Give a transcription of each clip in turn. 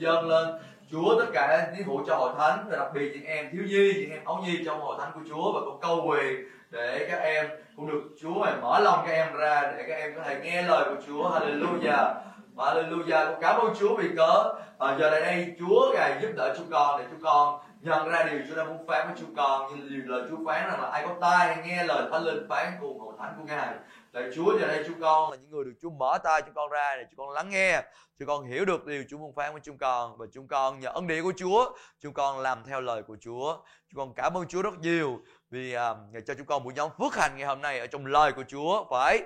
dâng lên Chúa tất cả những vụ cho hội thánh và đặc biệt những em thiếu nhi, những em ấu nhi trong hội thánh của Chúa và con cầu quyền để các em cũng được Chúa này mở lòng các em ra để các em có thể nghe lời của Chúa. Hallelujah. Hallelujah. Con cảm ơn Chúa vì cớ à, giờ đây đây Chúa ngài giúp đỡ chúng con để chúng con nhận ra điều Chúa đang muốn phán với chúng con như điều lời Chúa phán rằng là ai có tai nghe lời Thánh Linh phán cùng hội thánh của Ngài Lạy Chúa giờ đây chúng con là những người được Chúa mở tay chúng con ra để chúng con lắng nghe chúng con hiểu được điều Chúa muốn phán với chúng con. Và chúng con nhờ ân điển của Chúa chúng con làm theo lời của Chúa. Chúng con cảm ơn Chúa rất nhiều vì uh, Ngài cho chúng con buổi nhóm phước hạnh ngày hôm nay ở trong lời của Chúa. Phải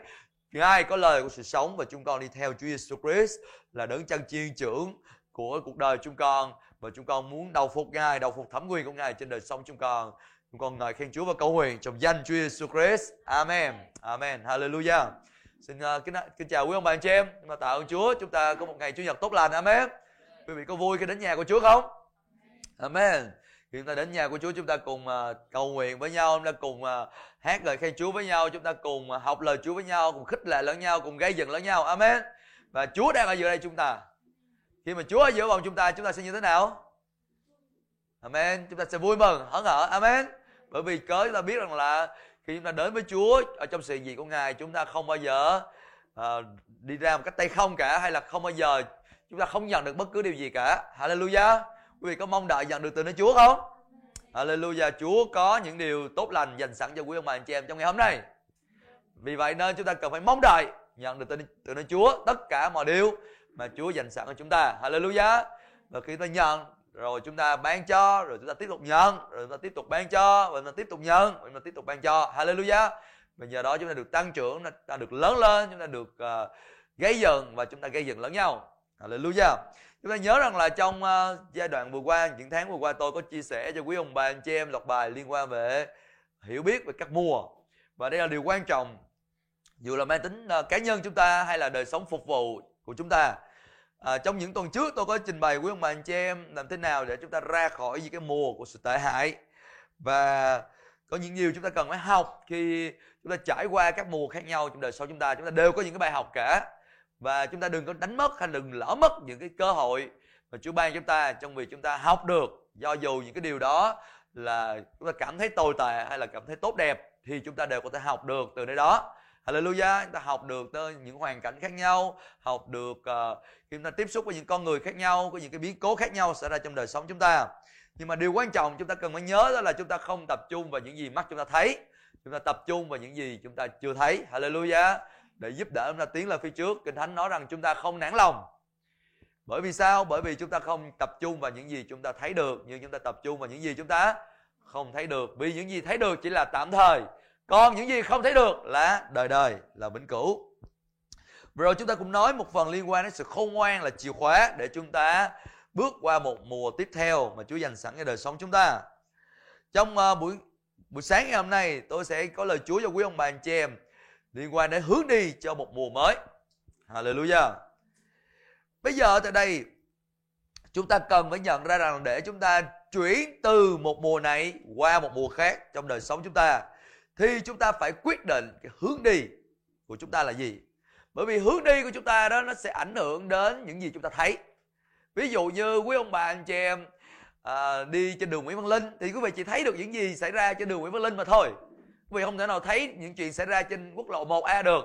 Ngài có lời của sự sống và chúng con đi theo Chúa Giêsu Christ là đấng chân chiên trưởng của cuộc đời chúng con. Và chúng con muốn đầu phục Ngài, đầu phục thẩm quyền của Ngài trên đời sống chúng con. Chúng con ngợi khen Chúa và cầu nguyện trong danh Chúa Jesus Christ. Amen. Amen. Hallelujah. Xin uh, kính, à, kính chào quý ông bà anh chị em. Mà tạ ơn Chúa, chúng ta có một ngày Chủ nhật tốt lành. Amen. Quý vị có vui khi đến nhà của Chúa không? Amen. Khi chúng ta đến nhà của Chúa chúng ta cùng uh, cầu nguyện với nhau, chúng ta cùng uh, hát lời khen Chúa với nhau, chúng ta cùng uh, học lời Chúa với nhau, cùng khích lệ lẫn nhau, cùng gây dựng lẫn nhau. Amen. Và Chúa đang ở giữa đây chúng ta khi mà Chúa ở giữa vòng chúng ta chúng ta sẽ như thế nào Amen chúng ta sẽ vui mừng hớn hở Amen bởi vì cớ chúng ta biết rằng là khi chúng ta đến với Chúa ở trong sự gì của Ngài chúng ta không bao giờ uh, đi ra một cách tay không cả hay là không bao giờ chúng ta không nhận được bất cứ điều gì cả. Hallelujah. Quý vị có mong đợi nhận được từ nơi Chúa không? Hallelujah. Chúa có những điều tốt lành dành sẵn cho quý ông bà anh chị em trong ngày hôm nay. Vì vậy nên chúng ta cần phải mong đợi nhận được từ, từ nơi Chúa tất cả mọi điều mà Chúa dành sẵn cho chúng ta. Hallelujah. Và khi ta nhận rồi chúng ta ban cho, rồi chúng ta tiếp tục nhận, rồi chúng ta tiếp tục ban cho, và chúng ta tiếp tục nhận, và chúng ta tiếp tục ban cho. Hallelujah. Và nhờ đó chúng ta được tăng trưởng, chúng ta được lớn lên, chúng ta được uh, gây dựng và chúng ta gây dựng lẫn nhau. Hallelujah. Chúng ta nhớ rằng là trong uh, giai đoạn vừa qua, những tháng vừa qua tôi có chia sẻ cho quý ông bà anh chị em đọc bài liên quan về hiểu biết về các mùa. Và đây là điều quan trọng dù là mang tính uh, cá nhân chúng ta hay là đời sống phục vụ của chúng ta à, trong những tuần trước tôi có trình bày quý ông bà anh chị em làm thế nào để chúng ta ra khỏi những cái mùa của sự tệ hại. Và có những điều chúng ta cần phải học khi chúng ta trải qua các mùa khác nhau trong đời sống chúng ta. Chúng ta đều có những cái bài học cả. Và chúng ta đừng có đánh mất hay đừng lỡ mất những cái cơ hội mà Chúa ban chúng ta trong việc chúng ta học được. Do dù những cái điều đó là chúng ta cảm thấy tồi tệ hay là cảm thấy tốt đẹp thì chúng ta đều có thể học được từ nơi đó. Hallelujah, chúng ta học được tới những hoàn cảnh khác nhau, học được uh, khi chúng ta tiếp xúc với những con người khác nhau, có những cái biến cố khác nhau xảy ra trong đời sống chúng ta. Nhưng mà điều quan trọng chúng ta cần phải nhớ đó là chúng ta không tập trung vào những gì mắt chúng ta thấy, chúng ta tập trung vào những gì chúng ta chưa thấy. Hallelujah. Để giúp đỡ chúng ta tiến lên phía trước, Kinh Thánh nói rằng chúng ta không nản lòng. Bởi vì sao? Bởi vì chúng ta không tập trung vào những gì chúng ta thấy được, nhưng chúng ta tập trung vào những gì chúng ta không thấy được. Vì những gì thấy được chỉ là tạm thời còn những gì không thấy được là đời đời là vĩnh cửu rồi chúng ta cũng nói một phần liên quan đến sự khôn ngoan là chìa khóa để chúng ta bước qua một mùa tiếp theo mà Chúa dành sẵn cho đời sống chúng ta. Trong uh, buổi buổi sáng ngày hôm nay tôi sẽ có lời Chúa cho quý ông bà anh chị em liên quan đến hướng đi cho một mùa mới. Hallelujah. Bây giờ tại đây chúng ta cần phải nhận ra rằng để chúng ta chuyển từ một mùa này qua một mùa khác trong đời sống chúng ta thì chúng ta phải quyết định cái hướng đi của chúng ta là gì. Bởi vì hướng đi của chúng ta đó nó sẽ ảnh hưởng đến những gì chúng ta thấy. Ví dụ như quý ông bà anh chị em à, đi trên đường Nguyễn Văn Linh thì quý vị chỉ thấy được những gì xảy ra trên đường Nguyễn Văn Linh mà thôi. Quý vị không thể nào thấy những chuyện xảy ra trên quốc lộ 1A được.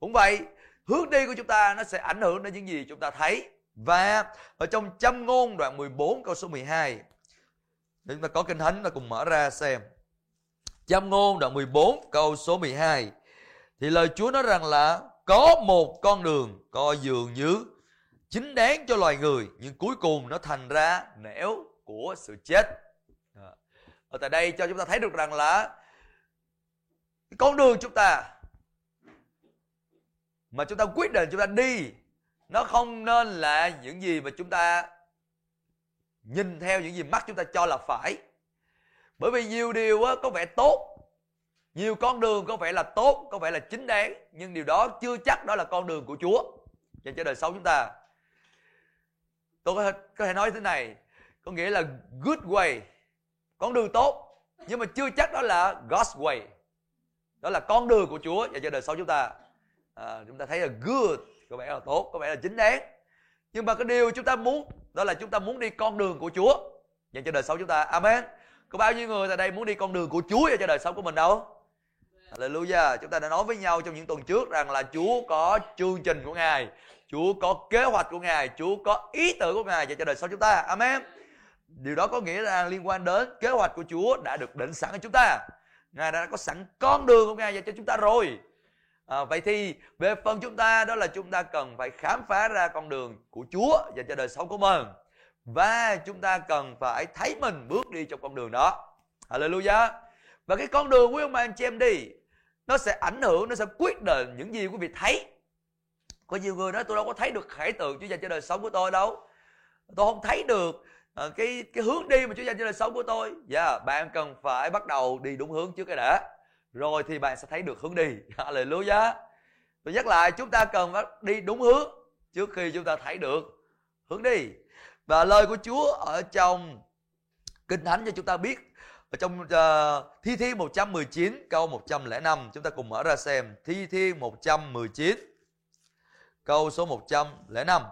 Cũng vậy hướng đi của chúng ta nó sẽ ảnh hưởng đến những gì chúng ta thấy. Và ở trong châm ngôn đoạn 14 câu số 12 chúng ta có kinh thánh ta cùng mở ra xem. Châm ngôn đoạn 14 câu số 12 Thì lời Chúa nói rằng là, Có một con đường co dường như Chính đáng cho loài người, Nhưng cuối cùng nó thành ra nẻo của sự chết. Ở tại đây cho chúng ta thấy được rằng là Con đường chúng ta Mà chúng ta quyết định chúng ta đi, Nó không nên là những gì mà chúng ta Nhìn theo, những gì mắt chúng ta cho là phải bởi vì nhiều điều có vẻ tốt. Nhiều con đường có vẻ là tốt có vẻ là chính đáng. Nhưng điều đó chưa chắc đó là con đường của chúa. Dành cho đời sống chúng ta. Tôi có thể, có thể nói thế này. Có nghĩa là good way. Con đường tốt. Nhưng mà chưa chắc đó là God's way. Đó là con đường của Chúa dành cho đời sống chúng ta. À, chúng ta thấy là good có vẻ là tốt có vẻ là chính đáng. Nhưng mà cái điều chúng ta muốn đó là chúng ta muốn đi con đường của Chúa dành cho đời sống chúng ta. Amen có bao nhiêu người tại đây muốn đi con đường của Chúa cho đời sống của mình đâu? Hallelujah. Chúng ta đã nói với nhau trong những tuần trước rằng là Chúa có chương trình của Ngài Chúa có kế hoạch của Ngài Chúa có ý tưởng của Ngài cho đời sống chúng ta. Amen. Điều đó có nghĩa là liên quan đến kế hoạch của Chúa đã được định sẵn cho chúng ta. Ngài đã có sẵn con đường của Ngài dành cho chúng ta rồi. À, vậy thì về phần chúng ta đó là chúng ta cần phải khám phá ra con đường của Chúa dành cho đời sống của mình và chúng ta cần phải thấy mình bước đi trong con đường đó. Hallelujah. Và cái con đường quý ông bà anh chị em đi nó sẽ ảnh hưởng nó sẽ quyết định những gì quý vị thấy. Có nhiều người nói tôi đâu có thấy được khải tượng Chúa dành cho đời sống của tôi đâu. Tôi không thấy được ờ, cái cái hướng đi mà Chúa dành cho đời sống của tôi. Dạ yeah, bạn cần phải bắt đầu đi đúng hướng trước cái đã. Rồi thì bạn sẽ thấy được hướng đi. Hallelujah. Tôi nhắc lại chúng ta cần phải đi đúng hướng trước khi chúng ta thấy được hướng đi và lời của Chúa ở trong kinh thánh cho chúng ta biết ở trong uh, Thi Thiên 119 câu 105 chúng ta cùng mở ra xem. Thi Thiên 119 câu số 105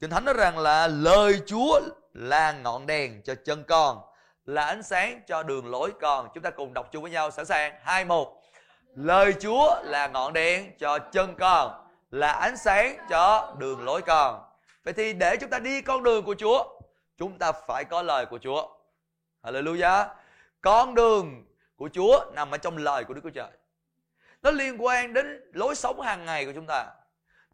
Kinh Thánh nói rằng là lời Chúa là ngọn đèn cho chân con là ánh sáng cho đường lối con. Chúng ta cùng đọc chung với nhau sẵn sàng. Hai một. Lời Chúa là ngọn đèn cho chân con là ánh sáng cho đường lối con vậy thì để chúng ta đi con đường của Chúa, chúng ta phải có lời của Chúa. Hallelujah. Con đường của Chúa nằm ở trong lời của Đức Chúa Trời. Nó liên quan đến lối sống hàng ngày của chúng ta.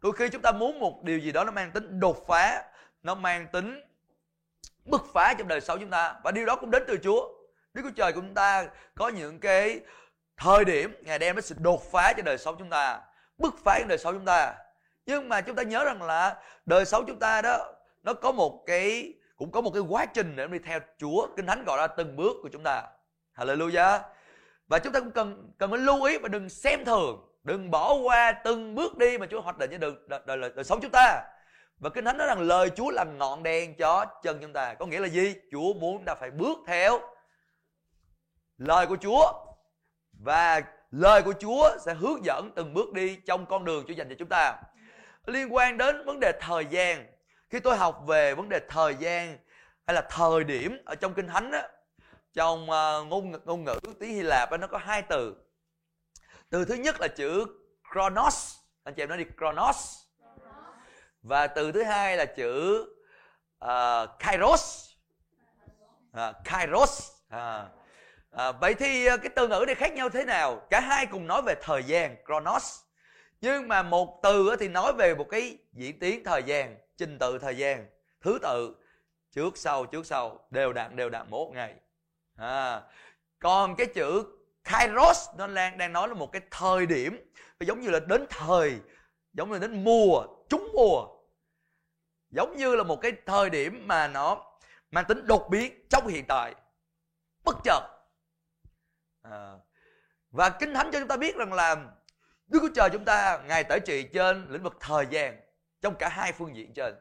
Đôi khi chúng ta muốn một điều gì đó nó mang tính đột phá, nó mang tính bứt phá trong đời sống chúng ta. Và điều đó cũng đến từ Chúa. Đức Chúa Trời của chúng ta có những cái thời điểm ngày đem đến sự đột phá cho đời sống chúng ta, bứt phá trong đời sống chúng ta nhưng mà chúng ta nhớ rằng là đời sống chúng ta đó nó có một cái cũng có một cái quá trình để đi theo Chúa. Kinh thánh gọi là từng bước của chúng ta. Hallelujah. Và chúng ta cũng cần cần phải lưu ý và đừng xem thường đừng bỏ qua từng bước đi mà Chúa hoạch định cho đời, đời, đời, đời sống chúng ta. Và kinh thánh nói rằng lời Chúa là ngọn đèn cho chân chúng ta. Có nghĩa là gì? Chúa muốn chúng ta phải bước theo lời của Chúa. Và lời của Chúa sẽ hướng dẫn từng bước đi trong con đường Chúa dành cho chúng ta liên quan đến vấn đề thời gian. Khi tôi học về vấn đề thời gian hay là thời điểm ở trong kinh thánh á trong uh, ngôn ngôn ngữ tiếng Hy Lạp á, nó có hai từ. Từ thứ nhất là chữ chronos anh chị em nói đi chronos. Và từ thứ hai là chữ uh, kairos. Uh, kairos uh, uh, vậy thì ờ, cái từ ngữ này khác nhau thế nào? Cả hai cùng nói về thời gian, chronos. Nhưng mà một từ thì nói về một cái diễn tiến thời gian, trình tự thời gian, thứ tự trước sau trước sau đều đặn đều đặn một ngày. À, còn cái chữ kairos nó đang đang nói là một cái thời điểm giống như là đến thời giống như đến mùa trúng mùa giống như là một cái thời điểm mà nó mang tính đột biến trong hiện tại bất chợt à, và kinh thánh cho chúng ta biết rằng là Đức Chúa Trời chúng ta, ngài tể trị trên lĩnh vực thời gian, trong cả hai phương diện trên.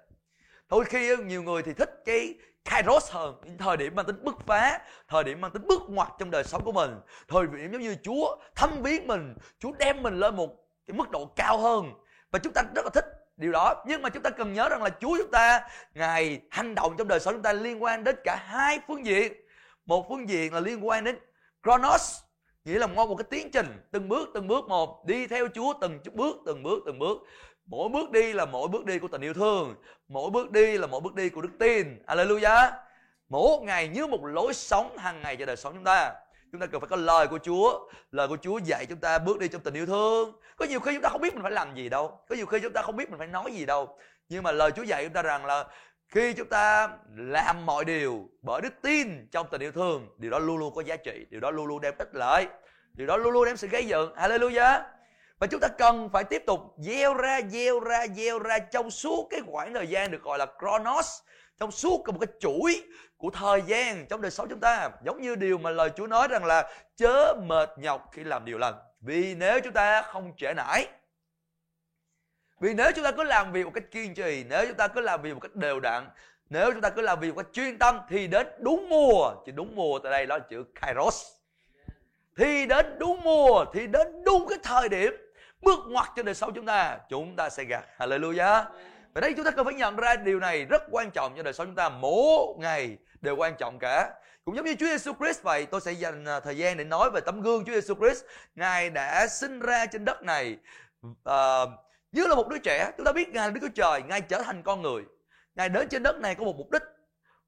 Đôi khi nhiều người thì thích cái kairos hơn, những thời điểm mang tính bứt phá, thời điểm mang tính bước ngoặt trong đời sống của mình. Thời điểm giống như chúa thăm viếng mình, chúa đem mình lên một cái mức độ cao hơn. Và chúng ta rất là thích điều đó. Nhưng mà chúng ta cần nhớ rằng là chúa chúng ta, ngài hành động trong đời sống chúng ta liên quan đến cả hai phương diện. Một phương diện là liên quan đến chronos nghĩa là một cái tiến trình, từng bước từng bước một, đi theo chúa từng bước từng bước từng bước. Mỗi bước đi là mỗi bước đi của tình yêu thương. Mỗi bước đi là mỗi bước đi của đức tin. Alleluia mỗi ngày như một lối sống hàng ngày cho đời sống chúng ta. Chúng ta cần phải có lời của Chúa. Lời của Chúa dạy chúng ta bước đi trong tình yêu thương. Có nhiều khi chúng ta không biết mình phải làm gì đâu. Có nhiều khi chúng ta không biết mình phải nói gì đâu. Nhưng mà lời Chúa dạy chúng ta rằng là khi chúng ta làm mọi điều bởi đức tin trong tình yêu thương, điều đó luôn luôn có giá trị, điều đó luôn luôn đem ích lợi, điều đó luôn luôn đem sự gây dựng. Hallelujah. Và chúng ta cần phải tiếp tục gieo ra gieo ra gieo ra trong suốt cái khoảng thời gian được gọi là chronos trong suốt một cái chuỗi của thời gian trong đời sống chúng ta. Giống như điều mà lời Chúa nói rằng là chớ mệt nhọc khi làm điều lành, vì nếu chúng ta không trễ nải vì nếu chúng ta cứ làm việc một cách kiên trì nếu chúng ta cứ làm việc một cách đều đặn nếu chúng ta cứ làm việc một cách chuyên tâm thì đến đúng mùa chỉ đúng mùa tại đây đó là chữ kairos. Thì đến đúng mùa thì đến đúng cái thời điểm bước ngoặt cho đời sống chúng ta chúng ta sẽ gặt hallelujah. Và đây chúng ta cần phải nhận ra điều này rất quan trọng cho đời sống chúng ta. Mỗi ngày đều quan trọng cả. Cũng giống như Chúa Giêsu Christ vậy tôi sẽ dành à, thời gian để nói về tấm gương Chúa Giêsu Christ. Ngài đã sinh ra trên đất này uh, như là một đứa trẻ chúng ta biết ngài là đứa của Trời ngài trở thành con người ngài đến trên đất này có một mục đích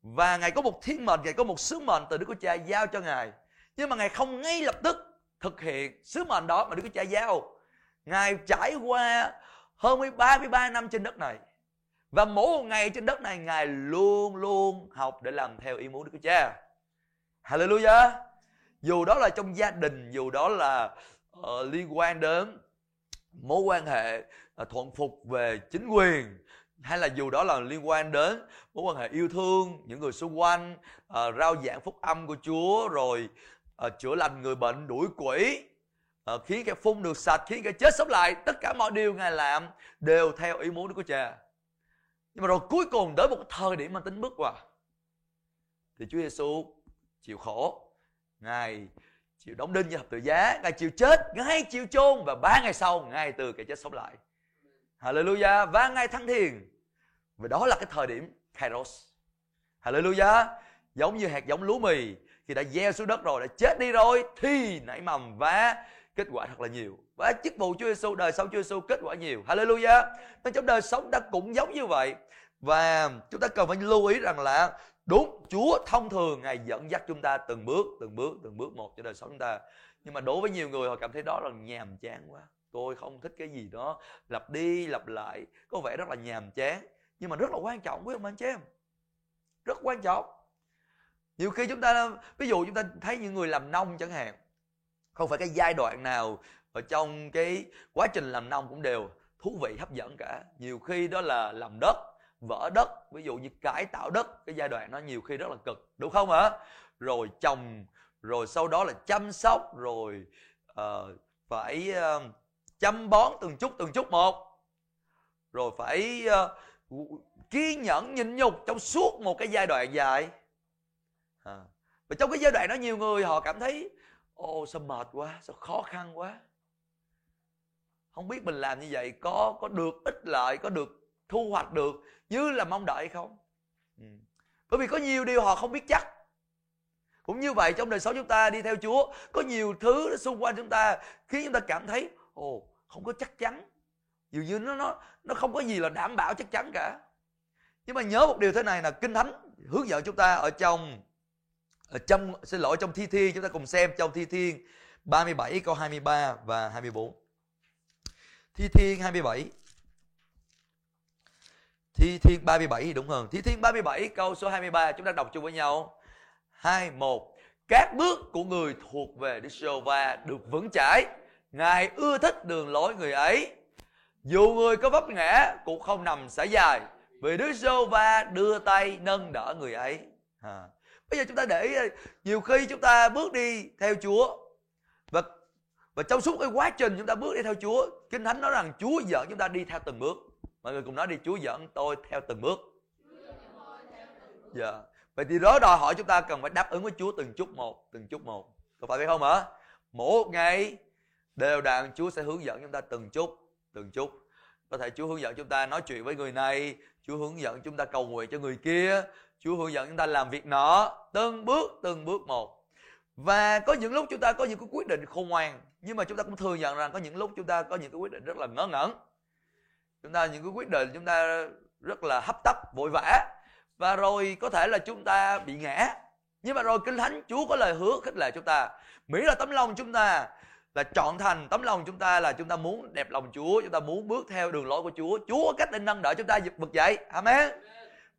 và ngài có một thiên mệnh ngài có một sứ mệnh từ Đức Chúa Cha giao cho ngài nhưng mà ngài không ngay lập tức thực hiện sứ mệnh đó mà Đức Chúa Cha giao ngài trải qua hơn 33 năm trên đất này và mỗi một ngày trên đất này Ngài luôn luôn học để làm theo ý muốn Đức Chúa Cha. Hallelujah. Dù đó là trong gia đình, dù đó là uh, liên quan đến mối quan hệ À, thuận phục về chính quyền hay là dù đó là liên quan đến mối quan hệ yêu thương những người xung quanh à, rao giảng phúc âm của Chúa rồi à, chữa lành người bệnh đuổi quỷ à, khiến cái phun được sạch khiến cái chết sống lại tất cả mọi điều ngài làm đều theo ý muốn của Cha. Nhưng mà rồi cuối cùng tới một thời điểm mà tính bước qua thì Chúa Giêsu chịu khổ ngài chịu đóng đinh như hợp tự giá ngài chịu chết ngài chịu chôn và ba ngày sau ngài từ cái chết sống lại. Hallelujah. Và ngày thăng thiền. Và đó là cái thời điểm Kairos. Hallelujah. Giống như hạt giống lúa mì. Khi đã gieo xuống đất rồi, đã chết đi rồi, thì nảy mầm và kết quả thật là nhiều. Và chức vụ Chúa Giêsu đời sống Chúa Giêsu kết quả nhiều. Hallelujah. Nên trong đời sống ta cũng giống như vậy. Và chúng ta cần phải lưu ý rằng là đúng Chúa thông thường, ngài dẫn dắt chúng ta từng bước từng bước từng bước một cho đời sống chúng ta. Nhưng mà đối với nhiều người họ cảm thấy đó là nhàm chán quá tôi không thích cái gì đó lặp đi lặp lại có vẻ rất là nhàm chán. Nhưng mà rất là quan trọng quý ông anh chị em. Rất quan trọng. Nhiều khi chúng ta ví dụ chúng ta thấy những người làm nông chẳng hạn không phải cái giai đoạn nào ở trong cái quá trình làm nông cũng đều thú vị hấp dẫn cả. Nhiều khi đó là làm đất vỡ đất ví dụ như cải tạo đất cái giai đoạn nó nhiều khi rất là cực đúng không ạ rồi trồng rồi sau đó là chăm sóc rồi uh, phải uh, chăm bón từng chút từng chút một rồi phải uh, kiên nhẫn nhịn nhục trong suốt một cái giai đoạn dài à. và trong cái giai đoạn đó nhiều người họ cảm thấy ô sao mệt quá sao khó khăn quá không biết mình làm như vậy có có được ích lợi có được thu hoạch được như là mong đợi không ừ. bởi vì có nhiều điều họ không biết chắc cũng như vậy trong đời sống chúng ta đi theo Chúa có nhiều thứ xung quanh chúng ta khiến chúng ta cảm thấy ồ không có chắc chắn. Dường như nó nó nó không có gì là đảm bảo chắc chắn cả. Nhưng mà nhớ một điều thế này là kinh thánh hướng dẫn chúng ta ở trong ở trong, xin lỗi, trong thi thiên chúng ta cùng xem trong thi thiên 37 câu 23 và 24 thi thiên 27 thi thiên 37 thì đúng hơn. Thi thiên 37 câu số 23 chúng ta đọc chung với nhau. 21 các bước của người thuộc về Đức giê va được vững chãi ngài ưa thích đường lối người ấy. Dù người có vấp ngã, cũng không nằm sải dài, vì Đức giê va đưa tay nâng đỡ người ấy. À bây giờ chúng ta để ý nhiều khi chúng ta bước đi theo chúa, và và trong suốt cái quá trình chúng ta bước đi theo chúa, kinh thánh nói rằng chúa dẫn chúng ta đi theo từng bước. Mọi người cùng nói đi, chúa dẫn tôi theo từng bước. Dạ. Vậy thì đó đòi hỏi chúng ta cần phải đáp ứng với chúa từng chút một, từng chút một. Có phải vậy không hả? Mỗi ngày đều đặn chúa sẽ hướng dẫn chúng ta từng chút từng chút có thể chúa hướng dẫn chúng ta nói chuyện với người này chúa hướng dẫn chúng ta cầu nguyện cho người kia Chúa hướng dẫn chúng ta làm việc nọ, từng bước từng bước một. Và có những lúc chúng ta có những cái quyết định khôn ngoan nhưng mà chúng ta cũng thừa nhận rằng có những lúc chúng ta có những cái quyết định rất là ngớ ngẩn. Chúng ta những cái quyết định chúng ta rất là hấp tấp vội vã và rồi có thể là chúng ta bị ngã. Nhưng mà rồi Kinh Thánh Chúa có lời hứa khích lệ chúng ta. Mỹ là tấm lòng chúng ta là chọn thành tấm lòng chúng ta là chúng ta muốn đẹp lòng Chúa, chúng ta muốn bước theo đường lối của Chúa. Chúa có cách để nâng đỡ chúng ta vực dậy. Amen.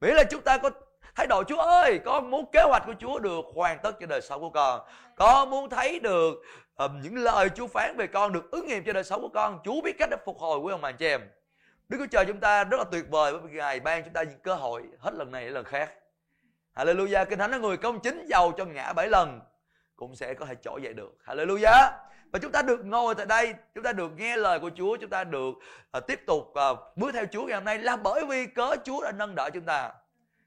Mỹ là chúng ta có thái độ Chúa ơi, con muốn kế hoạch của Chúa được hoàn tất cho đời sống của con. Con muốn thấy được um, những lời Chúa phán về con được ứng nghiệm cho đời sống của con. Chúa biết cách để phục hồi quý ông bà chị em. Đức Chúa Trời chúng ta rất là tuyệt vời bởi vì Ngài ban chúng ta những cơ hội hết lần này đến lần khác. Hallelujah, Kinh Thánh nói người công chính giàu cho ngã bảy lần cũng sẽ có thể trỗi dậy được. Hallelujah. Và chúng ta được ngồi tại đây, chúng ta được nghe lời của Chúa, chúng ta được uh, tiếp tục uh, bước theo Chúa ngày hôm nay là bởi vì cớ Chúa đã nâng đỡ chúng ta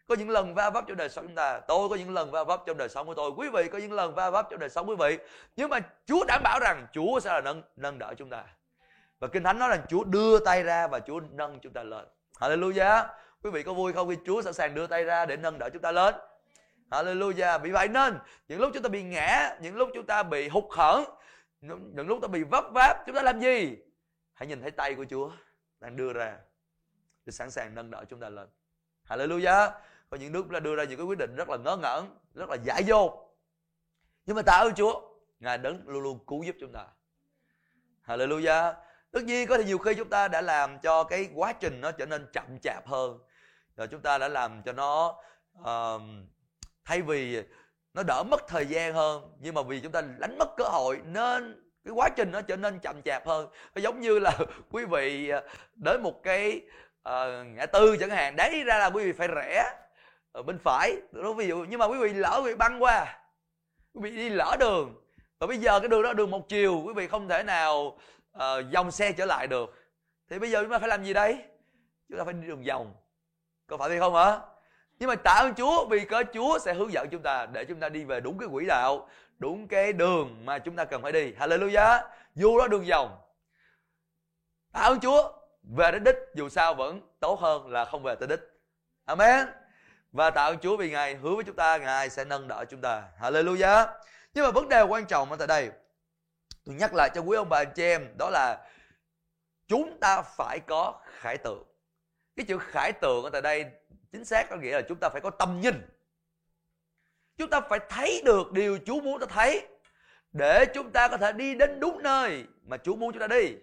có những lần va vấp trong đời sống chúng ta tôi có những lần va vấp trong đời sống của tôi quý vị có những lần va vấp trong đời sống quý vị nhưng mà chúa đảm bảo rằng chúa sẽ là nâng nâng đỡ chúng ta và kinh thánh nói rằng chúa đưa tay ra và chúa nâng chúng ta lên Hallelujah. Quý vị có vui không khi Chúa sẵn sàng đưa tay ra để nâng đỡ chúng ta lên? Hallelujah. Vì vậy nên những lúc chúng ta bị ngã, những lúc chúng ta bị hụt hẫng, những lúc ta bị vấp váp, chúng ta làm gì? Hãy nhìn thấy tay của Chúa đang đưa ra để sẵn sàng nâng đỡ chúng ta lên. Hallelujah. Có những lúc là đưa ra những cái quyết định rất là ngớ ngẩn, rất là dại dột. Nhưng mà tạ ơn Chúa, Ngài đấng luôn luôn cứu giúp chúng ta. Hallelujah. Tất nhiên có thể nhiều khi chúng ta đã làm cho cái quá trình nó trở nên chậm chạp hơn. Rồi chúng ta đã làm cho nó uh, thay vì nó đỡ mất thời gian hơn. Nhưng mà vì chúng ta đánh mất cơ hội nên cái quá trình nó trở nên chậm chạp hơn. Nó giống như là quý vị à, đến một cái uh, ngã tư chẳng hạn đấy ra là quý vị phải rẽ ở bên phải. Đó ví dụ nhưng mà quý vị lỡ quý vị băng qua quý vị đi lỡ đường. Và bây giờ cái đường đó đường một chiều quý vị không thể nào uh, dòng xe trở lại được. Thì bây giờ chúng ta phải làm gì đây? Chúng ta phải đi đường vòng. Có phải hay không hả? Nhưng mà tạ ơn Chúa vì có Chúa sẽ hướng dẫn chúng ta để chúng ta đi về đúng cái quỹ đạo, đúng cái đường mà chúng ta cần phải đi. Hallelujah. Dù đó đường vòng. Tạ ơn Chúa về đến đích dù sao vẫn tốt hơn là không về tới đích. Amen. Và tạ ơn Chúa vì Ngài hứa với chúng ta Ngài sẽ nâng đỡ chúng ta. Hallelujah. Nhưng mà vấn đề quan trọng ở tại đây tôi nhắc lại cho quý ông bà anh chị em đó là chúng ta phải có khải tượng. Cái chữ khải tượng ở tại đây chính xác có nghĩa là chúng ta phải có tầm nhìn chúng ta phải thấy được điều Chúa muốn ta thấy để chúng ta có thể đi đến đúng nơi mà Chúa muốn chúng ta đi.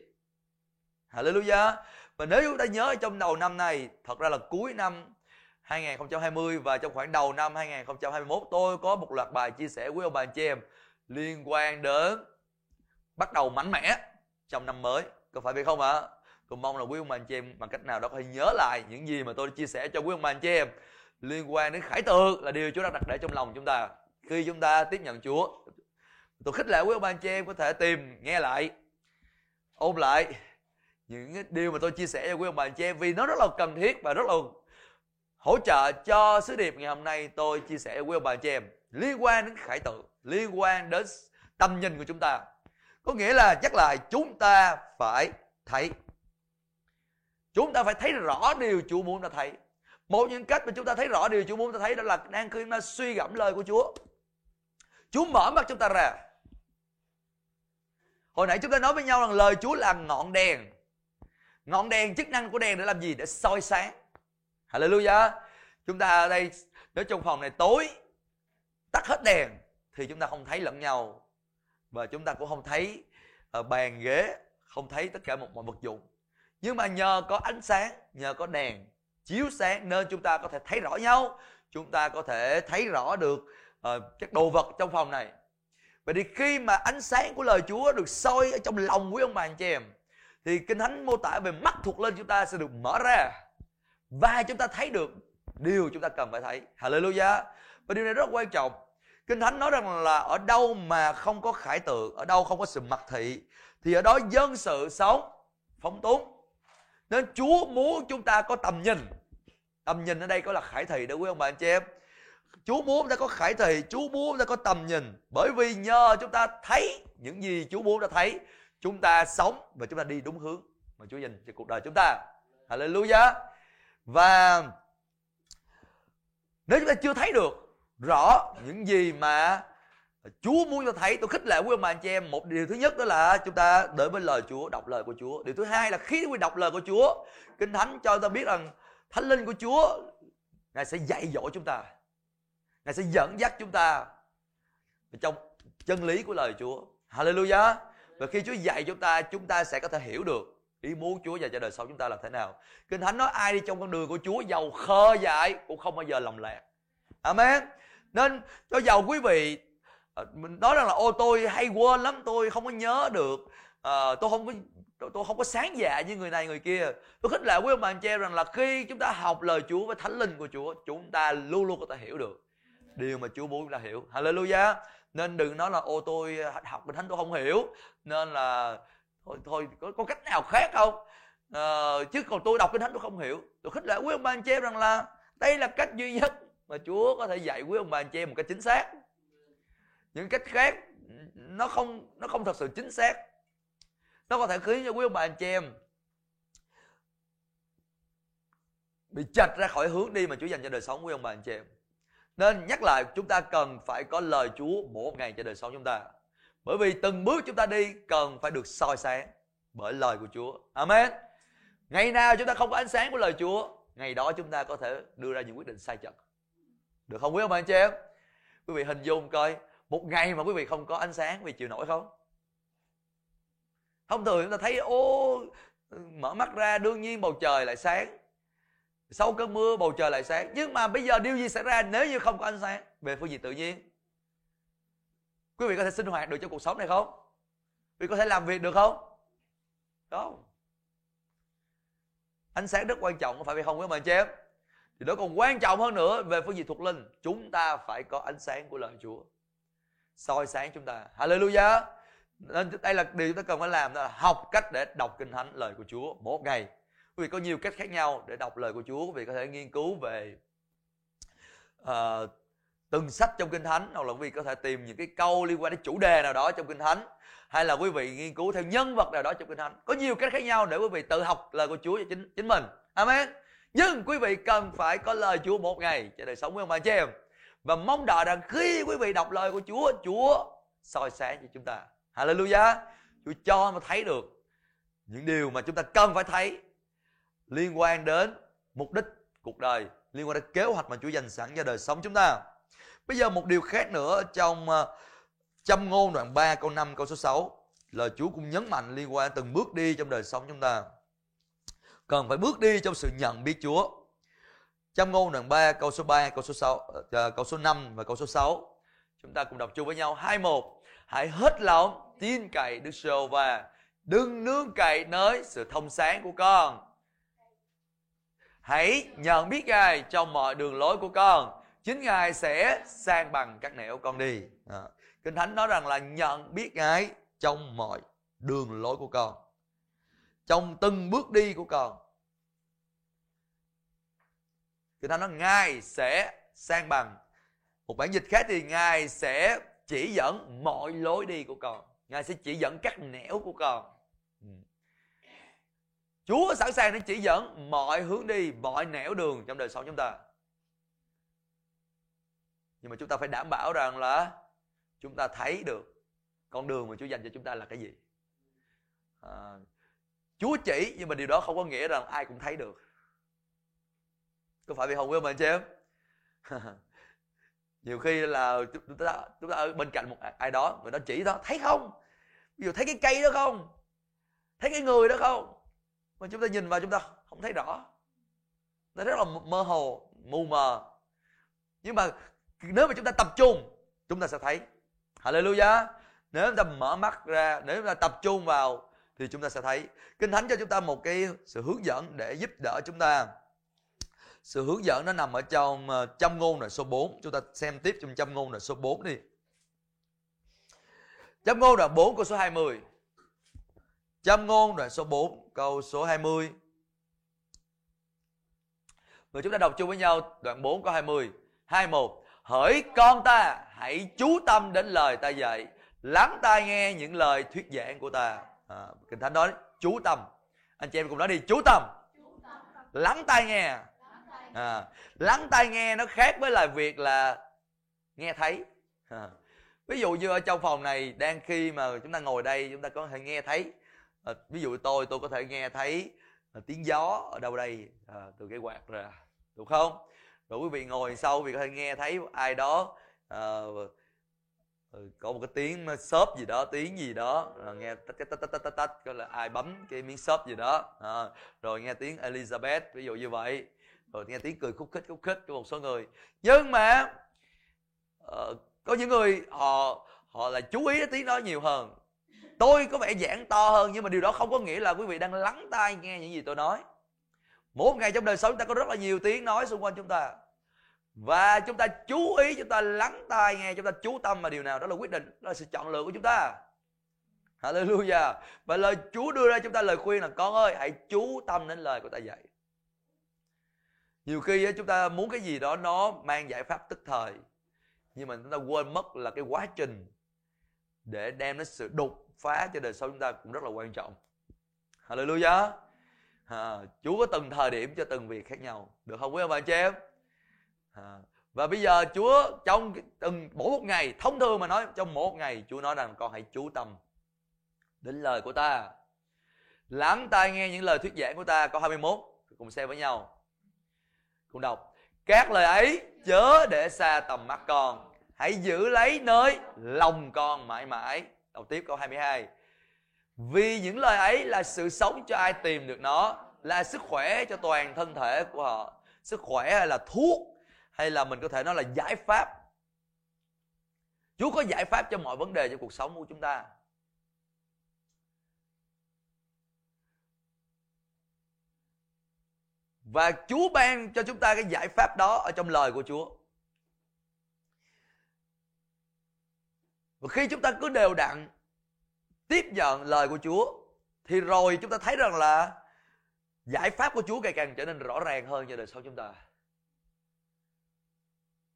Hallelujah. Và nếu chúng ta nhớ trong đầu năm này, thật ra là cuối năm 2020 và trong khoảng đầu năm 2021 tôi có một loạt bài chia sẻ với ông bà anh chị em liên quan đến bắt đầu mạnh mẽ trong năm mới. Có phải vậy không ạ? Tôi mong là quý ông bà anh chị em bằng cách nào đó có thể nhớ lại những gì mà tôi đã chia sẻ cho quý ông bà anh chị em. Liên quan đến khải tượng là điều Chúa đã đặt để trong lòng chúng ta. Khi chúng ta tiếp nhận Chúa, tôi khích lệ quý ông bà anh chị em có thể tìm, nghe lại ôm lại những điều mà tôi chia sẻ cho quý ông bà anh chị em vì nó rất là cần thiết và rất là hỗ trợ cho sứ điệp ngày hôm nay tôi chia sẻ với quý ông bà anh chị em. Liên quan đến khải tượng liên quan đến tâm nhìn của chúng ta. Có nghĩa là chắc là chúng ta phải thấy chúng ta phải thấy rõ điều Chúa muốn ta thấy. Một những cách mà chúng ta thấy rõ điều Chúa muốn ta thấy đó là đang khi ta suy gẫm lời của Chúa. Chúa mở mắt chúng ta ra. Hồi nãy chúng ta nói với nhau rằng lời Chúa là ngọn đèn. Ngọn đèn, chức năng của đèn để làm gì? Để soi sáng. Hallelujah. Chúng ta ở đây nếu trong phòng này, tối, tắt hết đèn thì chúng ta không thấy lẫn nhau. Và chúng ta cũng không thấy ờ, bàn ghế, không thấy tất cả một mọi vật dụng nhưng mà nhờ có ánh sáng nhờ có đèn chiếu sáng nên chúng ta có thể thấy rõ nhau. Chúng ta có thể thấy rõ được uh, các đồ vật trong phòng này. Vậy thì khi mà ánh sáng của lời Chúa được soi ở trong lòng quý ông bà anh chị em thì kinh thánh mô tả về mắt thuộc lên chúng ta sẽ được mở ra và chúng ta thấy được điều chúng ta cần phải thấy. Hallelujah. Và điều này rất quan trọng. Kinh thánh nói rằng là ở đâu mà không có khải tượng ở đâu không có sự mặc thị thì ở đó dân sự sống phóng túng nên Chúa muốn chúng ta có tầm nhìn. Tầm nhìn ở đây có là khải thị đó, quý ông bà anh chị em. Chúa muốn chúng ta có khải thị, Chúa muốn chúng ta có tầm nhìn. Bởi vì nhờ chúng ta thấy những gì Chúa muốn ta thấy, chúng ta sống và chúng ta đi đúng hướng mà Chúa dành cho cuộc đời chúng ta. Hallelujah. Và nếu chúng ta chưa thấy được rõ những gì mà Chúa muốn cho thấy tôi khích lệ quý ông bà anh chị em. Một điều thứ nhất đó là chúng ta đợi với lời Chúa, đọc lời của Chúa. Điều thứ hai là khi quý đọc lời của Chúa, kinh thánh cho ta biết rằng thánh linh của Chúa, ngài sẽ dạy dỗ chúng ta. Ngài sẽ dẫn dắt chúng ta trong chân lý của lời Chúa. Hallelujah. Và khi Chúa dạy chúng ta chúng ta sẽ có thể hiểu được ý muốn Chúa dành cho đời sau chúng ta là thế nào. Kinh thánh nói ai đi trong con đường của Chúa, giàu khờ dại cũng không bao giờ lầm lạc Amen. Nên cho giàu quý vị Ờ, mình nói rằng là ô tôi hay quên lắm tôi không có nhớ được. À, tôi không có tôi không có sáng dạ như người này người kia. Tôi khích lệ quý ông bà anh chị em rằng là khi chúng ta học lời Chúa với thánh linh của Chúa chúng ta luôn luôn có thể hiểu được điều mà Chúa muốn là hiểu. Hallelujah. Nên đừng nói là ô tôi học kinh thánh tôi không hiểu. Nên là thôi thôi có, có cách nào khác không? À, chứ còn tôi đọc kinh thánh tôi không hiểu. Tôi khích lệ quý ông bà anh chị em rằng là đây là cách duy nhất mà Chúa có thể dạy quý ông bà anh chị em một cách chính xác những cách khác nó không nó không thật sự chính xác nó có thể khiến cho quý ông bà anh chị em bị chạch ra khỏi hướng đi mà Chúa dành cho đời sống quý ông bà anh chị em. Nên nhắc lại chúng ta cần phải có lời Chúa mỗi ngày cho đời sống chúng ta. Bởi vì từng bước chúng ta đi cần phải được soi sáng bởi lời của Chúa. Amen. Ngày nào chúng ta không có ánh sáng của lời Chúa, ngày đó chúng ta có thể đưa ra những quyết định sai chật. Được không quý ông bà anh chị em? Quý vị hình dung coi, một ngày mà quý vị không có ánh sáng, quý vị chịu nổi không? Thông thường chúng ta thấy ô mở mắt ra đương nhiên bầu trời lại sáng. Sau cơn mưa bầu trời lại sáng. Nhưng mà bây giờ điều gì xảy ra nếu như không có ánh sáng? Về phương diện tự nhiên. Quý vị có thể sinh hoạt được trong cuộc sống này không? Quý vị có thể làm việc được không? Không. Ánh sáng rất quan trọng phải không quý bạn chị em thì nó còn quan trọng hơn nữa về phương diện thuộc linh chúng ta phải có ánh sáng của lời Chúa soi sáng chúng ta. Hallelujah. Nên đây là điều chúng ta cần phải làm đó là học cách để đọc kinh thánh lời của Chúa mỗi ngày. Quý vị có nhiều cách khác nhau để đọc lời của Chúa quý vị có thể nghiên cứu về uh, từng sách trong kinh thánh hoặc là quý vị có thể tìm những cái câu liên quan đến chủ đề nào đó trong kinh thánh hay là quý vị nghiên cứu theo nhân vật nào đó trong kinh thánh. Có nhiều cách khác nhau để quý vị tự học lời của Chúa cho chính chính mình. Amen. Nhưng quý vị cần phải có lời Chúa một ngày cho đời sống của ông bà chị em và mong đợi rằng khi quý vị đọc lời của Chúa Chúa soi sáng cho chúng ta. Hallelujah. Chúa cho mà thấy được những điều mà chúng ta cần phải thấy liên quan đến mục đích cuộc đời, liên quan đến kế hoạch mà Chúa dành sẵn cho đời sống chúng ta. Bây giờ một điều khác nữa trong ờ, châm ngôn đoạn 3 câu 5 câu số 6 lời Chúa cũng nhấn mạnh liên quan từng bước đi trong đời sống chúng ta. Cần phải bước đi trong sự nhận biết Chúa châm ngôn đoạn 3 câu số 3 câu số 6 uh, ờ, ờ, câu số 5 và câu số 6 chúng ta cùng đọc chung với nhau. Hai một hãy hết lòng tin cậy Đức giê và đừng nương cậy nơi sự thông sáng của con. Hãy nhận biết ngài trong mọi đường lối của con. Chính ngài sẽ sang bằng các nẻo con đi. À. kinh thánh nói rằng là nhận biết ngài trong mọi đường lối của con. Trong từng bước đi của con kinh thánh nói ngài sẽ sang bằng một bản dịch khác thì ngài sẽ chỉ dẫn mọi lối đi của con ngài sẽ chỉ dẫn các nẻo của con. Ừ. Chúa sẵn sàng để chỉ dẫn mọi hướng đi, mọi nẻo đường trong đời sống chúng ta. Nhưng mà chúng ta phải đảm bảo rằng là chúng ta thấy được con đường mà Chúa dành cho chúng ta là cái gì. À, Chúa chỉ nhưng mà điều đó không có nghĩa rằng ai cũng thấy được. Có phải vì không quý ông chị em? nhiều khi là chúng ta chúng ta ở bên cạnh một ai đó, người đó chỉ đó, thấy không? Ví dụ thấy cái cây đó không? Thấy cái người đó không? Mà chúng ta nhìn vào chúng ta không thấy rõ. Nó rất là mơ hồ, mù mờ. Nhưng mà nếu mà chúng ta tập trung, chúng ta sẽ thấy. Hallelujah. Nếu chúng ta mở mắt ra, nếu chúng ta tập trung vào thì chúng ta sẽ thấy. Kinh thánh cho chúng ta một cái sự hướng dẫn để giúp đỡ chúng ta sự hướng dẫn nó nằm ở trong uh, châm ngôn là số 4 chúng ta xem tiếp trong châm ngôn là số 4 đi. Châm ngôn là 4 câu số 20 châm ngôn đoạn số 4 câu số 20 Và chúng ta đọc chung với nhau đoạn 4 câu 20 21 Hỡi con ta hãy chú tâm đến lời ta dạy. Lắng tai nghe những lời thuyết giảng của ta. À, Kinh Thánh nói chú tâm. Anh chị em cùng nói đi chú tâm. Lắng tai nghe à, lắng tai nghe nó khác với là việc là nghe thấy. À. ví dụ như ở trong phòng này đang khi mà chúng ta ngồi đây chúng ta có thể nghe thấy. À, ví dụ tôi tôi có thể nghe thấy à, tiếng gió ở đâu đây. À, từ cái quạt ra được không? Rồi quý vị ngồi sau quý vị có thể nghe thấy ai đó à, ừ, có một cái tiếng xốp gì đó tiếng gì đó rồi nghe tách tách tách tách tách tách coi là ai bấm cái miếng xốp gì đó. À, rồi nghe tiếng Elizabeth ví dụ như vậy rồi nghe tiếng cười khúc khích khúc khích của một số người. Nhưng mà uh, có những người họ họ là chú ý đến tiếng đó nhiều hơn. Tôi có vẻ giảng to hơn nhưng mà điều đó không có nghĩa là quý vị đang lắng tai nghe những gì tôi nói. Mỗi ngày trong đời sống chúng ta có rất là nhiều tiếng nói xung quanh chúng ta. Và chúng ta chú ý chúng ta lắng tai nghe chúng ta chú tâm vào điều nào đó là quyết định đó là sự chọn lựa của chúng ta. Hallelujah. Và lời Chúa đưa ra chúng ta lời khuyên là con ơi hãy chú tâm đến lời của ta dạy nhiều khi chúng ta muốn cái gì đó nó mang giải pháp tức thời nhưng mà chúng ta quên mất là cái quá trình để đem đến sự đột phá cho đời sống chúng ta cũng rất là quan trọng. Hallelujah. À, Chúa có từng thời điểm cho từng việc khác nhau. Được không quý ông bà chị em? À, và bây giờ Chúa trong từng mỗi một ngày thông thường mà nói trong mỗi một ngày Chúa nói rằng con hãy chú tâm đến lời của ta. Lắng tai nghe những lời thuyết giảng của ta câu 21 cùng xem với nhau cùng đọc các lời ấy chớ để xa tầm mắt con. Hãy giữ lấy nơi lòng con mãi mãi. Đọc tiếp câu 22 vì những lời ấy là sự sống cho ai tìm được nó, là sức khỏe cho toàn thân thể của họ. Sức khỏe hay là thuốc, hay là mình có thể nói là giải pháp. Chúa có giải pháp cho mọi vấn đề trong cuộc sống của chúng ta. Và chúa ban cho chúng ta cái giải pháp đó ở trong lời của chúa và khi chúng ta cứ đều đặn tiếp nhận lời của chúa thì rồi chúng ta thấy rằng là giải pháp của chúa ngày càng trở nên rõ ràng hơn cho đời sống chúng ta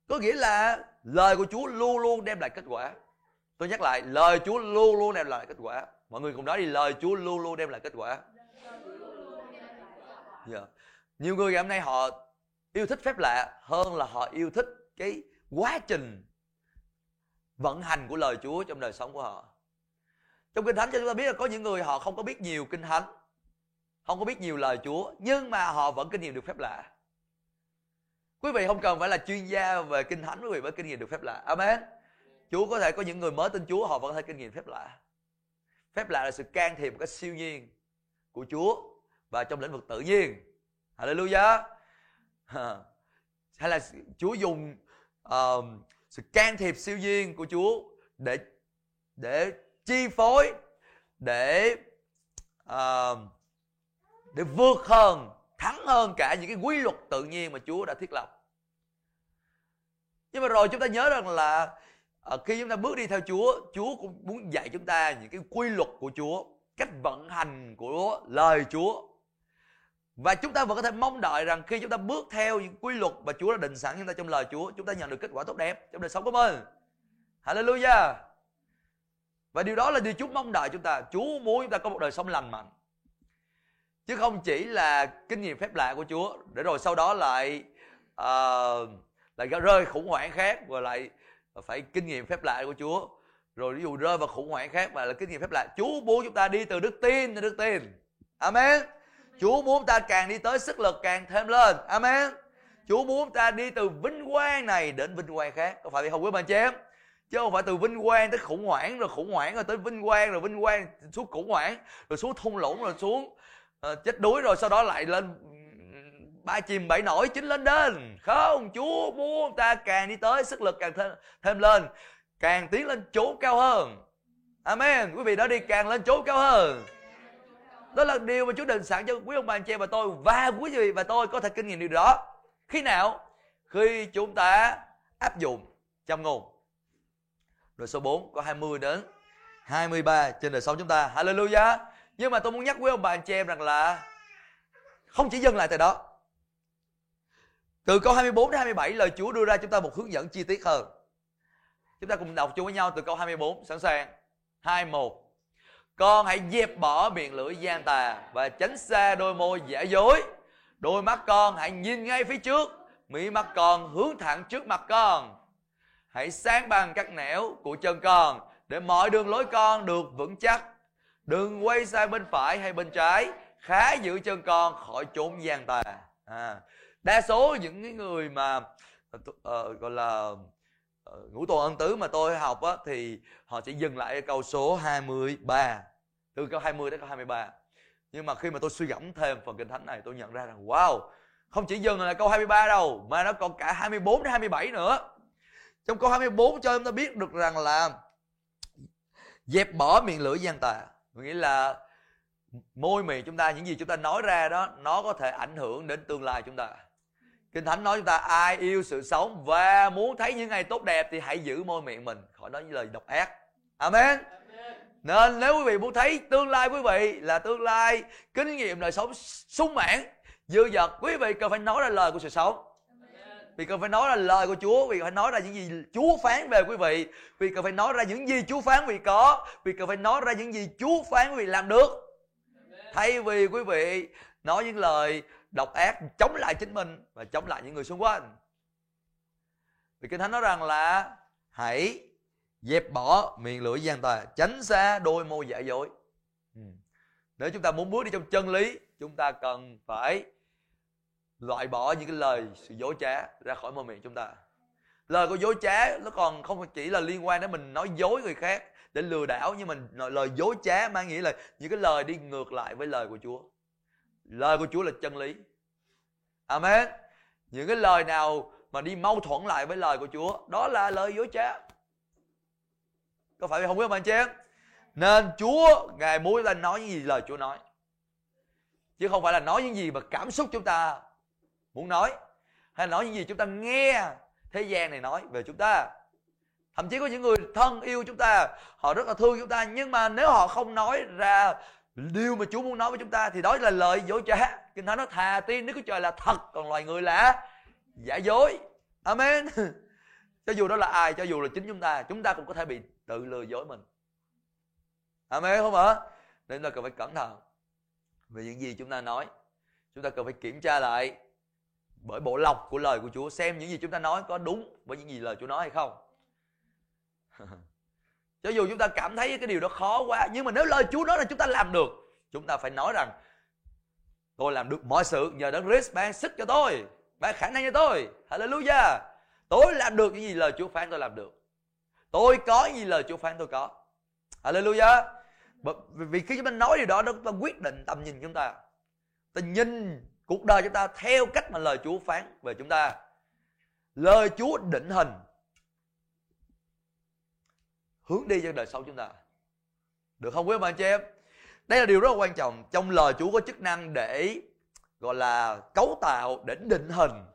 có nghĩa là lời của Chúa luôn luôn đem lại kết quả. Tôi nhắc lại, lời Chúa luôn luôn đem lại kết quả. Mọi người cùng nói đi, lời Chúa luôn luôn đem lại kết quả. Yeah. Nhiều người ngày hôm nay họ yêu thích phép lạ hơn là họ yêu thích cái quá trình vận hành của lời Chúa trong đời sống của họ. Trong Kinh Thánh cho chúng ta biết là có những người họ không có biết nhiều Kinh Thánh, không có biết nhiều lời Chúa, nhưng mà họ vẫn kinh nghiệm được phép lạ. Quý vị không cần phải là chuyên gia về kinh thánh quý vị mới kinh nghiệm được phép lạ. Amen. Chúa có thể có những người mới tin Chúa họ vẫn có thể kinh nghiệm phép lạ. Phép lạ là sự can thiệp một cách siêu nhiên của Chúa và trong lĩnh vực tự nhiên. Hallelujah. Hay là Chúa dùng uh, sự can thiệp siêu nhiên của Chúa để để chi phối để uh, để vượt hơn thắng hơn cả những cái quy luật tự nhiên mà Chúa đã thiết lập. Nhưng mà rồi chúng ta nhớ rằng là uh, khi chúng ta bước đi theo Chúa, Chúa cũng muốn dạy chúng ta những cái quy luật của Chúa, cách vận hành của lời Chúa. Và chúng ta vẫn có thể mong đợi rằng khi chúng ta bước theo những quy luật mà Chúa đã định sẵn chúng ta trong lời Chúa, chúng ta nhận được kết quả tốt đẹp trong đời sống của mình. Hallelujah. Và điều đó là điều Chúa mong đợi chúng ta. Chúa muốn chúng ta có một đời sống lành mạnh chứ không chỉ là kinh nghiệm phép lạ của Chúa để rồi sau đó lại uh, lại rơi khủng hoảng khác và lại phải kinh nghiệm phép lạ của Chúa rồi ví dụ rơi vào khủng hoảng khác mà là kinh nghiệm phép lạ Chúa muốn chúng ta đi từ đức tin đến đức tin Amen Chúa muốn ta càng đi tới sức lực càng thêm lên. Amen. Chúa muốn ta đi từ vinh quang này đến vinh quang khác. Có phải vậy không quý bạn chị em? Chứ không phải từ vinh quang tới khủng hoảng rồi khủng hoảng rồi tới vinh quang rồi vinh quang xuống khủng hoảng rồi xuống thung lũng rồi xuống uh, chết đuối rồi sau đó lại lên ba chìm bảy nổi chính lên đền. Không chúa muốn ta càng đi tới sức lực càng thêm, thêm lên càng tiến lên chỗ cao hơn. Amen. Quý vị đã đi càng lên chỗ cao hơn đó là điều mà Chúa định sẵn cho quý ông bà anh chị và tôi. Và quý vị và tôi có thể kinh nghiệm điều đó. Khi nào? Khi chúng ta áp dụng trong ngôn. Rồi số 4 có 20 đến 23 trên đời sống chúng ta. Hallelujah. Nhưng mà tôi muốn nhắc quý ông bà anh chị em rằng là không chỉ dừng lại tại đó. Từ câu 24 đến 27 lời Chúa đưa ra chúng ta một hướng dẫn chi tiết hơn. Chúng ta cùng đọc chung với nhau từ câu 24 sẵn sàng. 2 1 con hãy dẹp bỏ miệng lưỡi gian tà và tránh xa đôi môi giả dối. Đôi mắt con hãy nhìn ngay phía trước mỹ mắt con hướng thẳng trước mặt con. Hãy sáng bằng các nẻo của chân con để mọi đường lối con được vững chắc. Đừng quay sang bên phải hay bên trái khá giữ chân con khỏi chốn gian tà à, đa số những cái người mà uh, gọi là Ờ, ngũ tuần ân tứ mà tôi học á, thì họ chỉ dừng lại ở câu số 23 từ câu 20 đến câu 23 nhưng mà khi mà tôi suy gẫm thêm phần kinh thánh này tôi nhận ra rằng wow không chỉ dừng lại câu 23 đâu mà nó còn cả 24 đến 27 nữa. Trong câu 24 cho chúng ta biết được rằng là dẹp bỏ miệng lưỡi gian tà. Nghĩa là môi miệng chúng ta những gì chúng ta nói ra đó nó có thể ảnh hưởng đến tương lai chúng ta kinh thánh nói chúng ta ai yêu sự sống và muốn thấy những ngày tốt đẹp thì hãy giữ môi miệng mình. Khỏi nói những lời độc ác. Amen. Nên nếu quý vị muốn thấy tương lai quý vị là tương lai kinh nghiệm đời sống sung mãn dư dật quý vị cần phải nói ra lời của sự sống. Vì cần phải nói ra lời của Chúa vì cần phải nói ra những gì Chúa phán về quý vị vì cần phải nói ra những gì Chúa phán vì có vì cần phải nói ra những gì Chúa phán quý vị làm được. Thay vì quý vị nói những lời độc ác chống lại chính mình và chống lại những người xung quanh. Vì kinh thánh nói rằng là hãy dẹp bỏ miệng lưỡi gian tà, tránh xa đôi môi giả dối. Ừ. Nếu chúng ta muốn bước đi trong chân lý, chúng ta cần phải loại bỏ những cái lời sự dối trá ra khỏi môi miệng chúng ta. Lời của dối trá nó còn không chỉ là liên quan đến mình nói dối người khác để lừa đảo, nhưng mình lời dối trá mang nghĩa là những cái lời đi ngược lại với lời của Chúa lời của Chúa là chân lý. Amen. Những cái lời nào mà đi mâu thuẫn lại với lời của Chúa, đó là lời dối trá có phải không biết không anh chị em? Nên Chúa, ngài muốn ta nói những gì lời Chúa nói. Chứ không phải là nói những gì mà cảm xúc chúng ta muốn nói, hay là nói những gì chúng ta nghe thế gian này nói về chúng ta. Thậm chí có những người thân yêu chúng ta, họ rất là thương chúng ta, nhưng mà nếu họ không nói ra điều mà Chúa muốn nói với chúng ta thì đó là lời dối trá. Kinh thánh nó thà tin Đức Chúa Trời là thật, còn loài người là giả dối. Amen. Cho dù đó là ai, cho dù là chính chúng ta chúng ta cũng có thể bị tự lừa dối mình. Amen, không ạ nên là cần phải cẩn thận. Về những gì chúng ta nói, chúng ta cần phải kiểm tra lại bởi bộ lọc của lời của Chúa, xem những gì chúng ta nói có đúng với những gì lời Chúa nói hay không. cho dù chúng ta cảm thấy cái điều đó khó quá, nhưng mà nếu lời Chúa nói là chúng ta làm được, chúng ta phải nói rằng, tôi làm được mọi sự nhờ đấng Christ ban sức cho tôi, ban khả năng cho tôi. Hallelujah. Tôi làm được những gì lời Chúa phán tôi làm được. Tôi có những gì lời Chúa phán tôi có. Hallelujah. Vì khi chúng ta nói điều đó nó ta quyết định tầm nhìn chúng ta. Ta nhìn cuộc đời chúng ta theo cách mà lời Chúa phán về chúng ta. Lời Chúa định hình hướng đi cho đời sống chúng ta. Được không quý ông anh chị em? Đây là điều rất là quan trọng trong lời Chúa có chức năng để gọi là cấu tạo để định hình.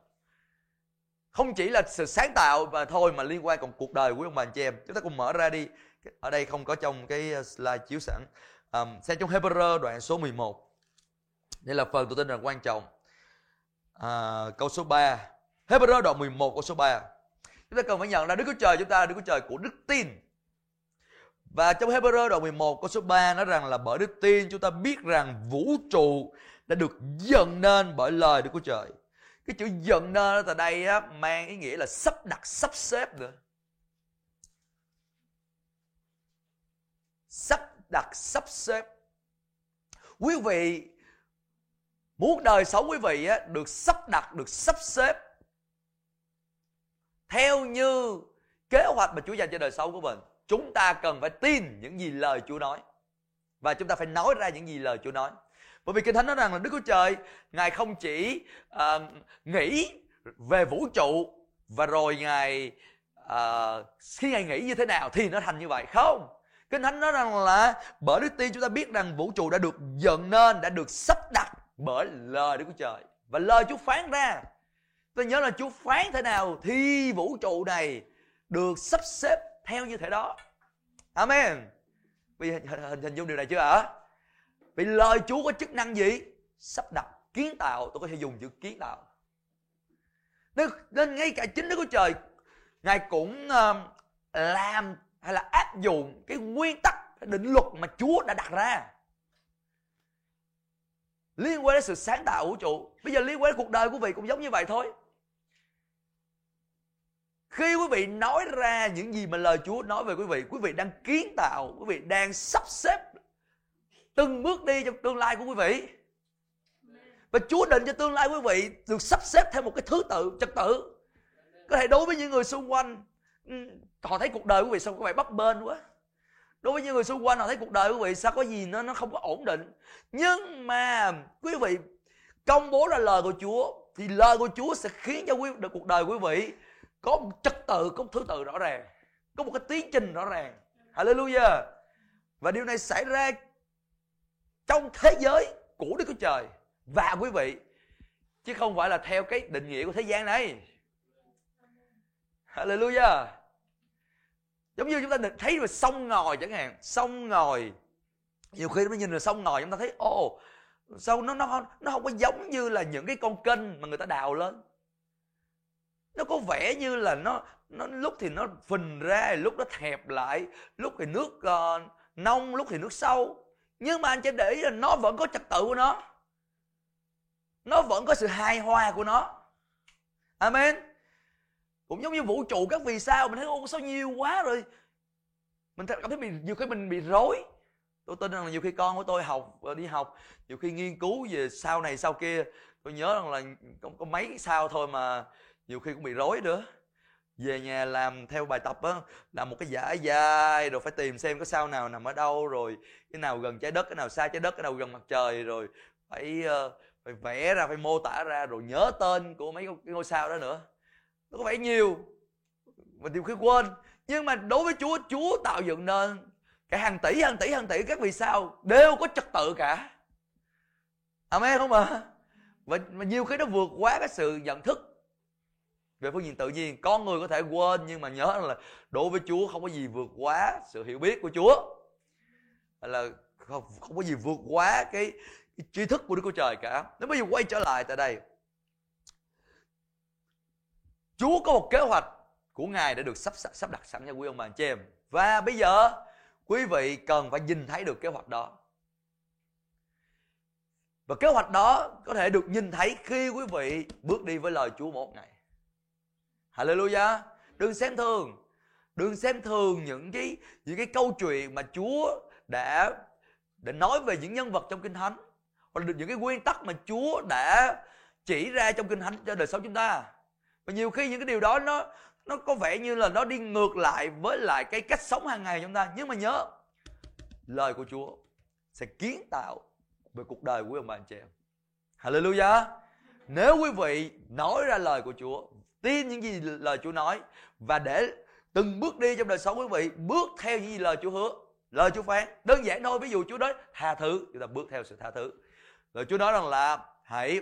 Không chỉ là sự sáng tạo và thôi mà liên quan còn cuộc đời của ông bà anh chị em. Chúng ta cùng mở ra đi. Ở đây không có trong cái uh, slide chiếu sẵn. Um, xem trong Hebrew đoạn số 11 đây là phần tôi tin là quan trọng. À, câu số 3 Hebrew đoạn 11 câu số 3 chúng ta cần phải nhận ra Đức Chúa Trời chúng ta là Đức Chúa Trời của đức tin và trong Hebrew đoạn 11 câu số 3 nói rằng là bởi đức tin chúng ta biết rằng vũ trụ đã được dựng nên bởi lời Đức Chúa Trời. Cái chữ dựng nên ở đây á, mang ý nghĩa là sắp đặt, sắp xếp nữa. Sắp đặt, sắp xếp. Quý vị muốn đời sống quý vị á, được sắp đặt, được sắp xếp theo như kế hoạch mà Chúa dành cho đời sống của mình chúng ta cần phải tin những gì lời Chúa nói. Và chúng ta phải nói ra những gì lời Chúa nói. Bởi vì kinh thánh nói rằng là Đức Chúa Trời ngài không chỉ uh, nghĩ về vũ trụ và rồi ngài uh, khi ngài nghĩ như thế nào thì nó thành như vậy. Không. Kinh thánh nói rằng là bởi đức tin chúng ta biết rằng vũ trụ đã được dựng nên đã được sắp đặt bởi lời Đức Chúa Trời. Và lời Chúa phán ra. Tôi nhớ là Chúa phán thế nào thì vũ trụ này được sắp xếp theo như thế đó. Amen. Vì hình, hình, hình dung điều này chưa ạ vì lời chúa có chức năng gì? Sắp đặt kiến tạo tôi có thể dùng chữ kiến tạo. Nên, nên ngay cả chính đức của trời ngài cũng uh, làm hay là áp dụng cái nguyên tắc cái định luật mà chúa đã đặt ra. Liên quan đến sự sáng tạo vũ trụ bây giờ liên quan đến cuộc đời của vị cũng giống như vậy thôi khi quý vị nói ra những gì mà lời Chúa nói về quý vị, quý vị đang kiến tạo, quý vị đang sắp xếp từng bước đi trong tương lai của quý vị. Và Chúa định cho tương lai quý vị được sắp xếp theo một cái thứ tự, trật tự. Có thể đối với những người xung quanh, ừ, họ thấy cuộc đời quý vị sao có vẻ bấp bênh quá. Đối với những người xung quanh họ thấy cuộc đời quý vị sao có gì nó nó không có ổn định. Nhưng mà quý vị công bố ra lời của Chúa thì lời của Chúa sẽ khiến cho quý cuộc đời quý vị có một trật tự, có một thứ tự rõ ràng. Có một cái tiến trình rõ ràng. Hallelujah. Và điều này xảy ra trong thế giới của Đức Chúa Trời. Và quý vị, chứ không phải là theo cái định nghĩa của thế gian này. Hallelujah. Giống như chúng ta thấy rồi, sông ngòi chẳng hạn. Sông ngòi. Nhiều khi chúng ta nhìn rồi sông ngòi, chúng ta thấy, ồ, sao nó nó nó không có giống như là những cái con kênh mà người ta đào lên nó có vẻ như là nó nó lúc thì nó phình ra lúc nó hẹp lại lúc thì nước ờ, uh, nông lúc thì nước sâu. Nhưng mà anh chỉ để ý là nó vẫn có trật tự của nó. Nó vẫn có sự hài hòa của nó. Amen. Cũng giống như vũ trụ các vì sao mình thấy ô sao nhiều quá rồi. Mình cảm thấy mình nhiều khi mình bị rối. Tôi tin rằng là nhiều khi con của tôi học ờ, đi học nhiều khi nghiên cứu về sau này sau kia tôi nhớ rằng là có, có mấy sao thôi mà nhiều khi cũng bị rối nữa. Về nhà làm theo bài tập á làm một cái giải dài rồi phải tìm xem cái sao nào nằm ở đâu rồi cái nào gần trái đất cái nào xa trái đất cái nào gần mặt trời rồi phải uh, phải vẽ ra phải mô tả ra rồi nhớ tên của mấy cái ngôi sao đó nữa. Nó có vẻ nhiều mà nhiều khi quên. Nhưng mà đối với chúa chúa tạo dựng nên cả hàng tỷ hàng tỷ hàng tỷ các vì sao đều có trật tự cả. Amen không ạ? Mà và nhiều khi nó vượt quá cái sự nhận thức về phương diện tự nhiên con người có thể quên nhưng mà nhớ là đối với chúa không có gì vượt quá sự hiểu biết của chúa. Là không, không có gì vượt quá cái, cái tri thức của đức chúa trời cả. Nếu bây giờ quay trở lại tại đây chúa có một kế hoạch của ngài đã được sắp sắp đặt sẵn cho quý ông bà anh chị em. Và bây giờ quý vị cần phải nhìn thấy được kế hoạch đó. Và kế hoạch đó có thể được nhìn thấy khi quý vị bước đi với lời Chúa một ngày. Hallelujah. Đừng xem thường. Đừng xem thường những cái những cái câu chuyện mà Chúa đã đã nói về những nhân vật trong Kinh Thánh hoặc là những cái nguyên tắc mà Chúa đã chỉ ra trong Kinh Thánh cho đời sống chúng ta. Và nhiều khi những cái điều đó nó nó có vẻ như là nó đi ngược lại với lại cái cách sống hàng ngày của chúng ta. Nhưng mà nhớ lời của Chúa sẽ kiến tạo về cuộc đời của ông bà anh chị em. Hallelujah. Nếu quý vị nói ra lời của Chúa, tin những gì lời Chúa nói và để từng bước đi trong đời sống quý vị bước theo những gì lời Chúa hứa, lời Chúa phán. Đơn giản thôi, ví dụ Chúa nói tha thứ, chúng ta bước theo sự tha thứ. Lời Chúa nói rằng là hãy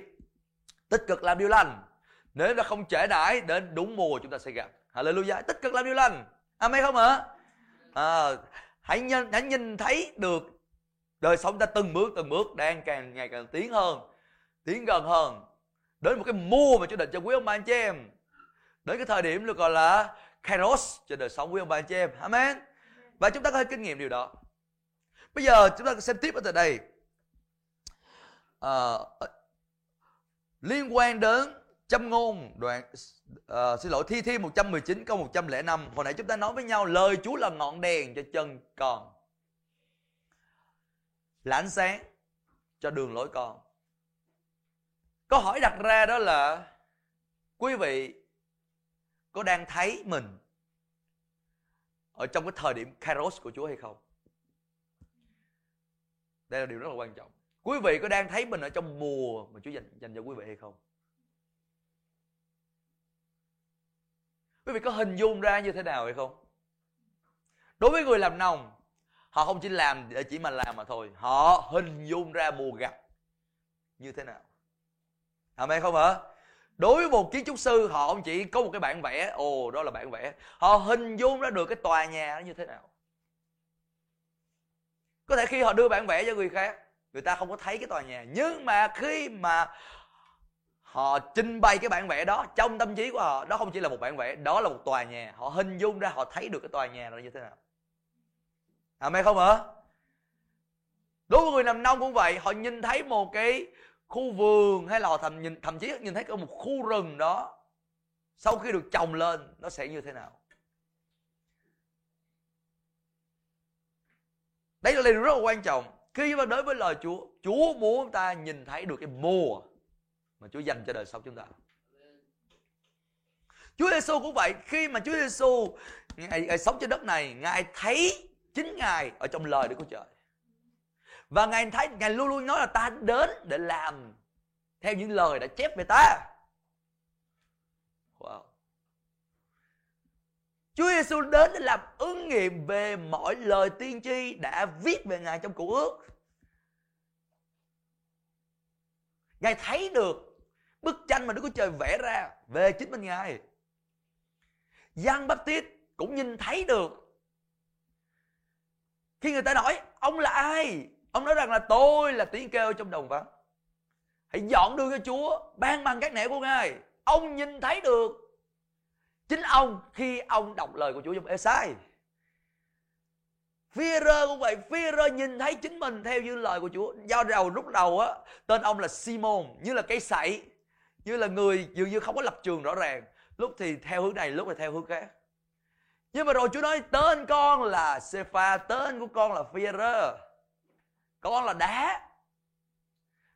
tích cực làm điều lành. Nếu ta không trễ nải đến đúng mùa chúng ta sẽ gặp. Hallelujah. Tích cực làm điều lành. Amen không ạ? À, hãy nhìn hãy nhìn thấy được đời sống ta từng bước từng bước đang càng ngày càng tiến hơn tiến gần hơn đến một cái mùa mà Chúa định cho quý ông bà anh chị em đến cái thời điểm được gọi là kairos cho đời sống quý ông bà anh chị em. Amen. Và chúng ta có thể kinh nghiệm điều đó. Bây giờ chúng ta xem tiếp ở tại đây. À, liên quan đến châm ngôn đoạn à, xin lỗi thi thi 119 câu 105 hồi nãy chúng ta nói với nhau lời Chúa là ngọn đèn cho chân con là ánh sáng cho đường lối con. Câu hỏi đặt ra đó là quý vị có đang thấy mình ở trong cái thời điểm kairos của chúa hay không? Đây là điều rất là quan trọng. Quý vị có đang thấy mình ở trong mùa mà chúa dành dành cho quý vị hay không? Quý vị có hình dung ra như thế nào hay không? Đối với người làm nông họ không chỉ làm để chỉ mà làm mà thôi. Họ hình dung ra mùa gặt như thế nào. Amen không hả? Đối với một kiến trúc sư họ ông chỉ có một cái bản vẽ ồ đó là bản vẽ. Họ hình dung ra được cái tòa nhà nó như thế nào. Có thể khi họ đưa bản vẽ cho người khác người ta không có thấy cái tòa nhà. Nhưng mà khi mà họ trình bày cái bản vẽ đó trong tâm trí của họ đó không chỉ là một bản vẽ đó là một tòa nhà. Họ hình dung ra họ thấy được cái tòa nhà nó như thế nào. À mày không hả? Đối với người nằm nông cũng vậy, họ nhìn thấy một cái khu vườn hay là họ thậm, nhìn, thậm chí nhìn thấy có một khu rừng đó sau khi được trồng lên nó sẽ như thế nào? đấy là điều rất là quan trọng. Khi mà đối với lời Chúa, Chúa muốn chúng ta nhìn thấy được cái mùa mà Chúa dành cho đời sống chúng ta. Chúa Giêsu cũng vậy, khi mà Chúa Giêsu ngài, ngài sống trên đất này, ngài thấy chính ngài ở trong lời Đức Chúa Trời và ngài thấy, ngài luôn luôn nói là ta đến để làm theo những lời đã chép về ta wow Chúa Giêsu đến để làm ứng nghiệm về mọi lời tiên tri đã viết về Ngài trong Cựu ước. Ngài thấy được bức tranh mà Đức Chúa Trời vẽ ra về chính mình Ngài. Giăng Baptist cũng nhìn thấy được khi người ta nói, ông là ai ông nói rằng là tôi là tiếng kêu trong đồng vắng hãy dọn đưa cho chúa ban bằng các nẻo của ngài ông nhìn thấy được chính ông khi ông đọc lời của chúa trong Esai Phi-rơ cũng vậy, Phi-rơ nhìn thấy chính mình theo như lời của Chúa. Do đầu lúc đầu á, tên ông là Simon, như là cây sậy, như là người dường như không có lập trường rõ ràng. Lúc thì theo hướng này, lúc thì theo hướng khác. Nhưng mà rồi Chúa nói tên con là Sepha, tên của con là Phi-rơ. Con là đá.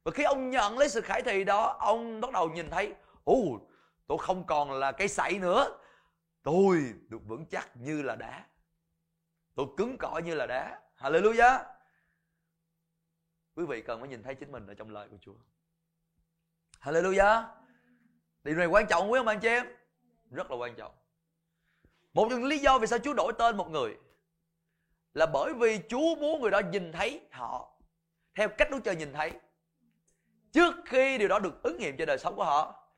Và khi ông nhận lấy sự khải thị đó, ông bắt đầu nhìn thấy, ồ, tôi không còn là cây sậy nữa. Tôi được vững chắc như là đá. Tôi cứng cỏi như là đá. Hallelujah. Quý vị cần phải nhìn thấy chính mình ở trong lời của Chúa. Hallelujah. Điều này quan trọng quý ông anh chị em. Rất là quan trọng. Một trong những lý do vì sao Chúa đổi tên một người là bởi vì Chúa muốn người đó nhìn thấy họ theo cách Đức Trời nhìn thấy trước khi điều đó được ứng nghiệm trên đời sống của họ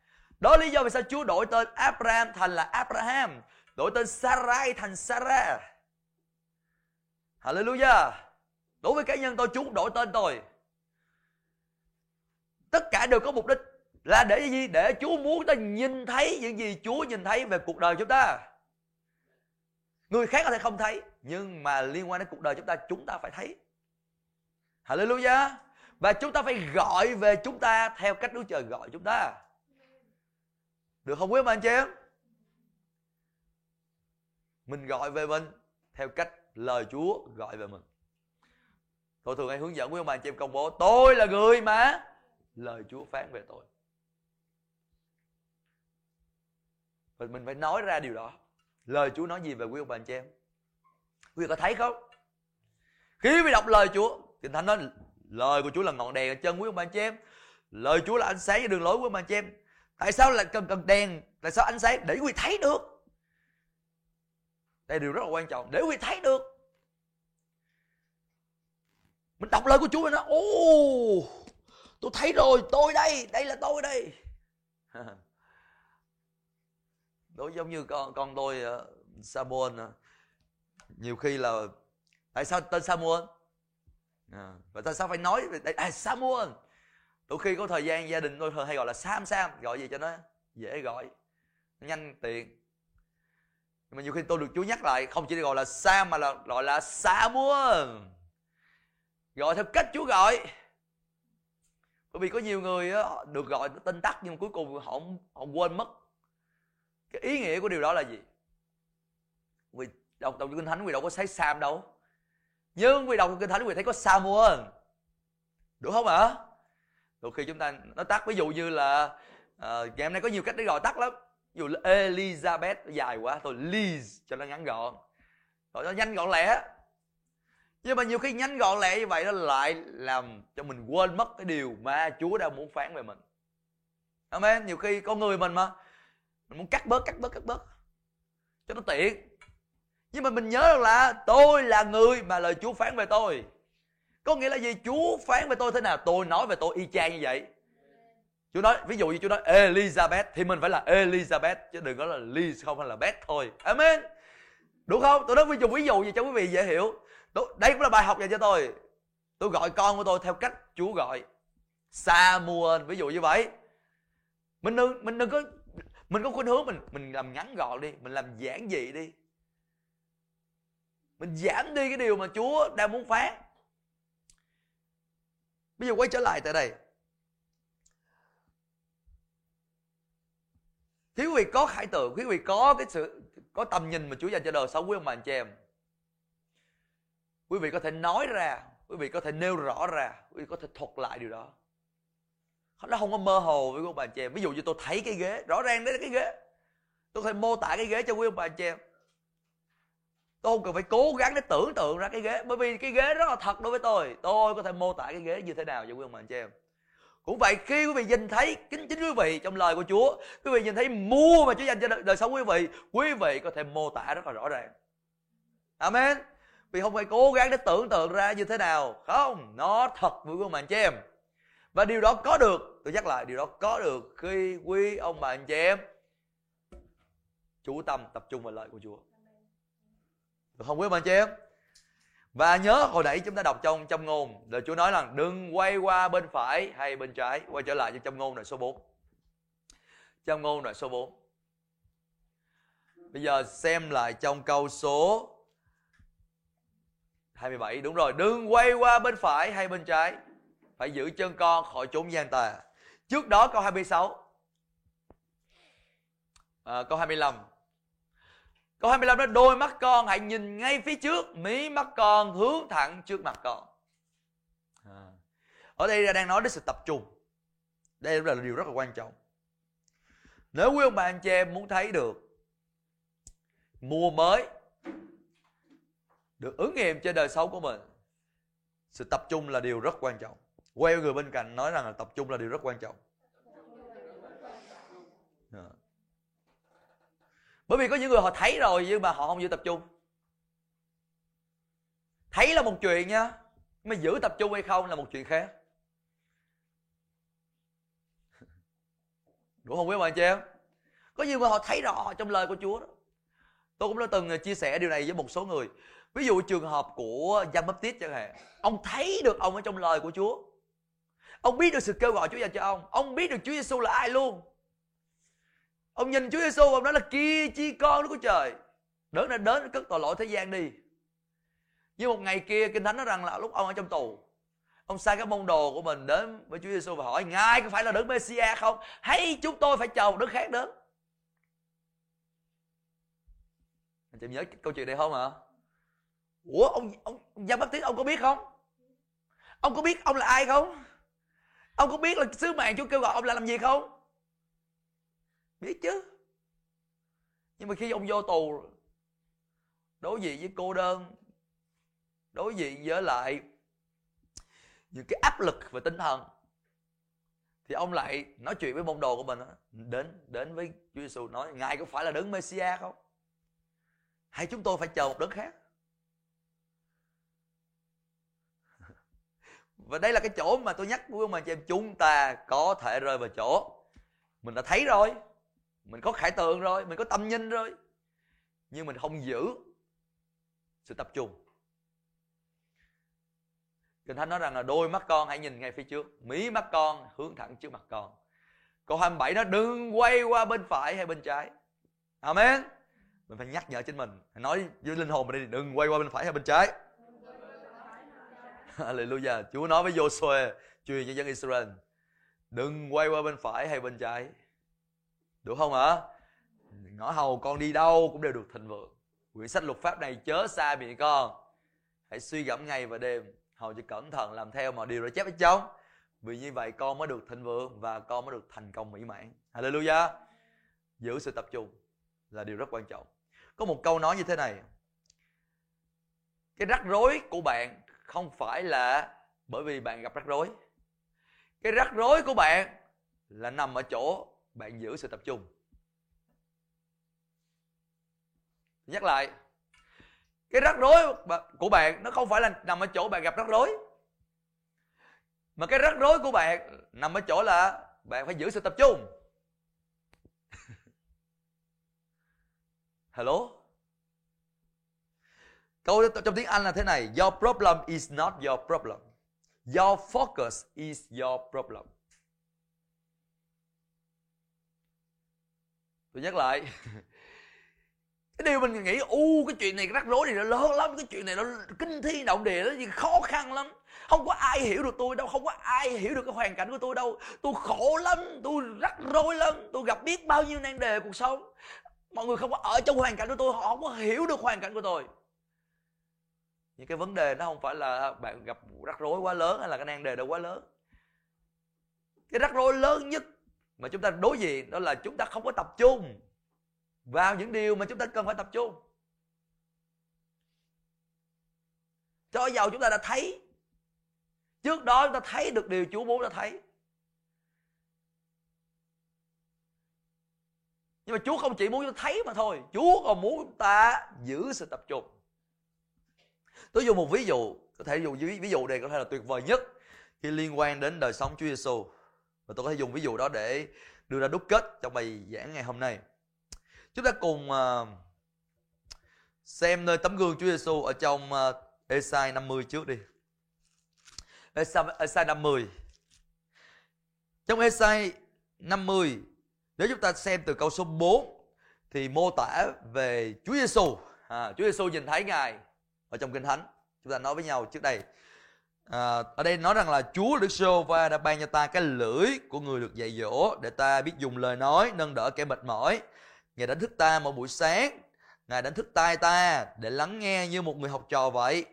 đó là lý do vì sao Chúa đổi tên Abraham thành là Abraham đổi tên Sarai thành Sarah Hallelujah. Đối với cá nhân tôi Chúa đổi tên tôi. Tất cả đều có mục đích là để gì? Để Chúa muốn ta nhìn thấy những gì Chúa nhìn thấy về cuộc đời chúng ta. Người khác có thể không thấy, nhưng mà liên quan đến cuộc đời chúng ta chúng ta phải thấy. Hallelujah. Và chúng ta phải gọi về chúng ta theo cách Đức Trời gọi chúng ta. Được không quý ông anh chị em? Mình gọi về mình theo cách lời Chúa gọi về mình. Tôi thường hay hướng dẫn quý ông bà chị em công bố tôi là người mà lời Chúa phán về tôi. Và mình phải nói ra điều đó. Lời Chúa nói gì về quý ông bà chị em? Quý vị có thấy không? Khi quý đọc lời Chúa, Kinh Thánh nói lời của Chúa là ngọn đèn ở chân quý ông bà chị em. Lời Chúa là ánh sáng cho đường lối của ông bà chị em. Tại sao lại cần cần đèn? Tại sao ánh sáng? Để quý thấy được đây là điều rất là quan trọng để quý thấy được mình đọc lời của Chúa nó ô tôi thấy rồi tôi đây đây là tôi đây đối giống như con con tôi ờ, uh, Samuel uh, ờ. nhiều khi là tại sao tên Samuel à, và tại sao phải nói về à, Samuel. Đôi khi có thời gian gia đình tôi thường hay gọi là Sam Sam gọi gì cho nó dễ gọi nhanh tiện. Nhưng mà nhiều khi tôi được Chúa nhắc lại không chỉ gọi là Sam mà là gọi là Samuel. Gọi theo cách Chúa gọi. Bởi vì có nhiều người đó, được gọi tên tắt nhưng cuối cùng họ họ quên mất. Cái ý nghĩa của điều đó là gì? Vì đọc đọc kinh thánh vì đâu có thấy Sam đâu nhưng quý đọc kinh thánh quý thấy có Samuel đúng không? Ạ? Đôi khi chúng ta nó tắt ví dụ như là à, ngày hôm nay có nhiều cách để gọi tắt lắm. Ví dụ Elizabeth dài quá tôi Liz cho nó ngắn gọn. Gọi nó nhanh gọn lẹ. Nhưng mà nhiều khi nhanh gọn lẹ như vậy nó lại làm cho mình quên mất cái điều mà Chúa đã muốn phán về mình. Amen. Nhiều khi con người mình mà mình muốn cắt bớt cắt bớt cắt bớt. Cho nó tiện nhưng mà mình nhớ rằng là tôi là người mà lời Chúa phán về tôi có nghĩa là gì Chúa phán về tôi thế nào tôi nói về tôi y chang như vậy Chúa nói ví dụ như Chúa nói Elizabeth thì mình phải là Elizabeth chứ đừng có là Liz không hay là Beth thôi. Amen. Đúng không? Tôi nói ví dụ ví dụ gì cho quý vị dễ hiểu. Tôi, đây cũng là bài học dành cho tôi. Tôi gọi con của tôi theo cách Chúa gọi. Samuel ví dụ như vậy. Mình đừng mình đừng có mình có khuynh hướng mình mình làm ngắn gọn đi, mình làm giản dị đi. Mình giảm đi cái điều mà Chúa đang muốn phán. Bây giờ quay trở lại tại đây quý vị có khải tượng, quý vị có cái sự có tầm nhìn mà Chúa dành cho đời sống quý ông bà anh chị em. Quý vị có thể nói ra, quý vị có thể nêu rõ ra, quý vị có thể thuật lại điều đó. Nó không có mơ hồ với quý ông bà anh chị em. Ví dụ như tôi thấy cái ghế, rõ ràng đấy là cái ghế. Tôi có thể mô tả cái ghế cho quý ông bà anh chị em. Tôi không cần phải cố gắng để tưởng tượng ra cái ghế. Bởi vì cái ghế rất là thật đối với tôi. Tôi có thể mô tả cái ghế như thế nào cho quý ông bà anh chị em. Cũng vậy khi quý vị nhìn thấy kính chính quý vị trong lời của Chúa quý vị nhìn thấy mua mà Chúa dành cho đời, đời sống quý vị quý vị có thể mô tả rất là rõ ràng. Amen. Vì không phải cố gắng để tưởng tượng ra như thế nào. Không nó thật với quý ông bà anh chị em. Và điều đó có được tôi nhắc lại điều đó có được khi quý ông bà anh chị em chú tâm tập trung vào lời của Chúa được không quý ông anh chị em? Và nhớ hồi nãy chúng ta đọc trong trong ngôn là Chúa nói là đừng quay qua bên phải hay bên trái quay trở lại cho trong ngôn đoạn số 4 trong ngôn đoạn số 4 bây giờ xem lại trong câu số 27 đúng rồi đừng quay qua bên phải hay bên trái phải giữ chân con khỏi chốn gian tà. Trước đó câu 26 à, câu 25 câu 25 đó đôi mắt con hãy nhìn ngay phía trước mí mắt con hướng thẳng trước mặt con. À. ở đây đang nói đến sự tập trung. Đây là điều rất là quan trọng. Nếu quý ông bà anh chị em muốn thấy được mùa mới được ứng nghiệm trên đời sống của mình sự tập trung là điều rất quan trọng. Quay người bên cạnh nói rằng là tập trung là điều rất quan trọng yeah. Dạ bởi vì có những người họ thấy rồi nhưng mà họ không giữ tập trung. Thấy là một chuyện nha mà giữ tập trung hay không là một chuyện khác. Đúng không quý bạn chị em? Có nhiều người họ thấy rõ trong lời của chúa đó. Tôi cũng đã từng à, chia sẻ điều này với một số người. Ví dụ trường hợp của Giăng Baptist chẳng hạn, ông thấy được ông ở trong lời của Chúa. Ông biết được sự kêu gọi Chúa dành cho ông. Ông biết được Chúa Giêsu là ai luôn ông nhìn Chúa Giêsu ông nói là kia chi con Đức Chúa Trời. Đấng đã đến, cất tội lỗi thế gian đi. Nhưng một ngày kia, kinh thánh nói rằng là lúc ông ở trong tù, ông sai cái môn đồ của mình đến với Chúa Giêsu và hỏi, ngài có phải là đấng messiah không? Hay chúng tôi phải chờ một đấng khác đến? Anh chị nhớ câu chuyện này không ạ? À? ủa, ông ông Giăng Baptist ông có biết không? Ông có biết ông là ai không? Ông có biết là sứ mạng Chúa kêu gọi ông là làm gì không? Biết chứ. Nhưng mà khi ông vô tù, đối diện với cô đơn, đối diện với lại những cái áp lực về tinh thần, thì ông lại nói chuyện với môn đồ của mình đến đến với Chúa Giêsu nói, ngài có phải là đấng Messia không? Hay chúng tôi phải chờ một đấng khác? Và đây là cái chỗ mà tôi nhắc với ông bà chị em, chúng ta có thể rơi vào chỗ mình đã thấy rồi mình có khải tượng rồi mình có tâm nhìn rồi. Nhưng mình không giữ sự tập trung. Kinh Thánh nói rằng là đôi mắt con hãy nhìn ngay phía trước Mí mắt con hướng thẳng trước mặt con. Câu 27 nó đừng quay qua bên phải hay bên trái. Amen. Mình phải nhắc nhở chính mình. Nói với linh hồn mình đi Đừng quay qua bên phải hay bên trái. Hallelujah. Chúa nói với Joshua, truyền cho dân Israel, đừng quay qua bên phải hay bên trái đúng không ạ? Ngõ hầu con đi đâu cũng đều được thịnh vượng. Quyển sách luật pháp này chớ xa miệng con. Hãy suy gẫm ngày và đêm. Hầu cho cẩn thận làm theo mọi điều đã chép ở trong. Vì như vậy con mới được thịnh vượng và con mới được thành công mỹ mãn. Hallelujah. Giữ sự tập trung là điều rất quan trọng. Có một câu nói như thế này. Cái rắc rối của bạn không phải là bởi vì bạn gặp rắc rối cái rắc rối của bạn là nằm ở chỗ bạn giữ sự tập trung nhắc lại cái rắc rối của bạn nó không phải là nằm ở chỗ bạn gặp rắc rối mà cái rắc rối của bạn nằm ở chỗ là bạn phải giữ sự tập trung hello Câu trong tiếng Anh là thế này, your problem is not your problem. Your focus is your problem. Tôi nhắc lại. Cái điều mình nghĩ, u cái chuyện này rắc rối này nó lớn lắm, cái chuyện này nó kinh thi động địa nó gì khó khăn lắm. Không có ai hiểu được tôi đâu, không có ai hiểu được cái hoàn cảnh của tôi đâu. Tôi khổ lắm, tôi rắc rối lắm, tôi gặp biết bao nhiêu nan đề cuộc sống. Mọi người không có ở trong hoàn cảnh của tôi, họ không có hiểu được hoàn cảnh của tôi những cái vấn đề nó không phải là bạn gặp rắc rối quá lớn hay là cái nan đề đó quá lớn cái rắc rối lớn nhất mà chúng ta đối diện đó là chúng ta không có tập trung vào những điều mà chúng ta cần phải tập trung. Cho giàu chúng ta đã thấy trước đó chúng ta thấy được điều Chúa muốn đã thấy. Nhưng mà Chúa không chỉ muốn chúng ta thấy mà thôi Chúa còn muốn chúng ta giữ sự tập trung. Tôi dùng một ví dụ có thể dùng ví, ví dụ này có thể là tuyệt vời nhất khi liên quan đến đời sống Chúa Giêsu và tôi có thể dùng ví dụ đó để đưa ra đúc kết trong bài giảng ngày hôm nay. Chúng ta cùng ờ, xem nơi tấm gương Chúa Giêsu ở trong ờ, Esai 50 trước đi. Esai, Esai 50 trong Esai 50 nếu chúng ta xem từ câu số 4 thì mô tả về Chúa Giêsu à, Chúa Giêsu nhìn thấy ngài ở trong kinh thánh. Chúng ta nói với nhau trước đây à, ở đây nói rằng là Chúa Đức Sô Va đã ban cho ta cái lưỡi của người được dạy dỗ để ta biết dùng lời nói nâng đỡ kẻ mệt mỏi. Ngài đánh thức ta mỗi buổi sáng. Ngài đánh thức tai ta để lắng nghe như một người học trò vậy.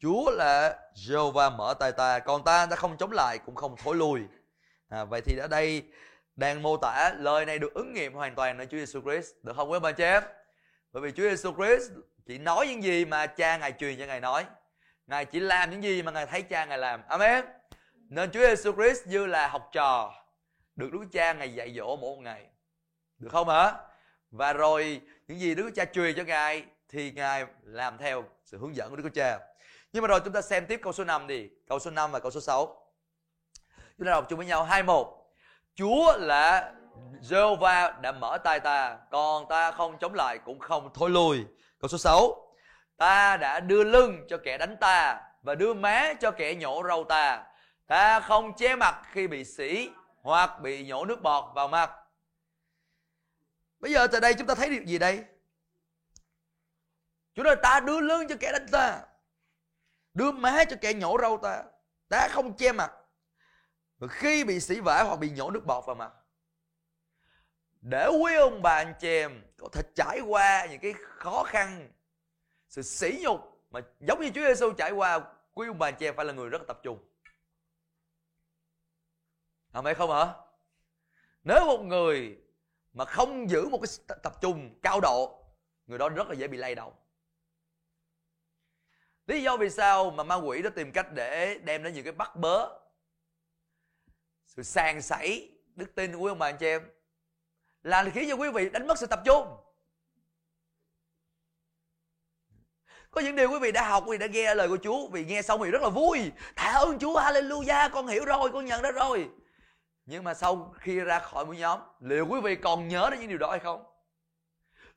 Chúa là Jehovah mở tai ta Còn ta đã không chống lại cũng không thối lui. À, Vậy thì ở đây đang mô tả lời này được ứng nghiệm hoàn toàn nơi Chúa Giêsu Christ. Được không quý bà chị em? Bởi vì Chúa Giêsu Christ chỉ nói những gì mà cha ngài truyền cho ngài nói. Ngài chỉ làm những gì mà ngài thấy cha ngài làm. Amen. Nên Chúa Giêsu Christ như là học trò được Đức Cha ngài dạy dỗ mỗi một ngày. Được không hả? Và rồi những gì Đức Cha truyền cho ngài thì ngài làm theo sự hướng dẫn của Đức Cha. Nhưng mà rồi chúng ta xem tiếp câu số 5 đi, câu số 5 và câu số 6. Chúng ta đọc chung với nhau 21. Chúa là Jehovah đã mở tay ta, còn ta không chống lại cũng không thôi lùi. Câu số 6. Ta đã đưa lưng cho kẻ đánh ta và đưa má cho kẻ nhổ râu ta. Ta không che mặt khi bị sỉ hoặc bị nhổ nước bọt vào mặt. Bây giờ từ đây chúng ta thấy điều gì đây? chúng ta ta đưa lưng cho kẻ đánh ta. Đưa má cho kẻ nhổ râu ta. Ta không che mặt và khi bị sỉ vả hoặc bị nhổ nước bọt vào mặt để quý ông bà anh chị em có thể trải qua những cái khó khăn sự sỉ nhục mà giống như Chúa Giêsu trải qua, quý ông bà che chị phải là người rất tập trung. Phải không hả? Nếu một người mà không giữ một cái tập trung cao độ, người đó rất là dễ bị lay động. Lý do vì sao mà ma quỷ nó tìm cách để đem đến những cái bắt bớ, sự sàn sảy đức tin của quý ông bà anh chị em, là khiến cho quý vị đánh mất sự tập trung. Có những điều quý vị đã học quý vị đã nghe lời của Chúa. Vì nghe xong thì rất là vui. Tạ ơn Chúa Hallelujah. Con hiểu rồi con nhận ra rồi. Nhưng mà sau khi ra khỏi mỗi nhóm liệu quý vị còn nhớ đến những điều đó hay không?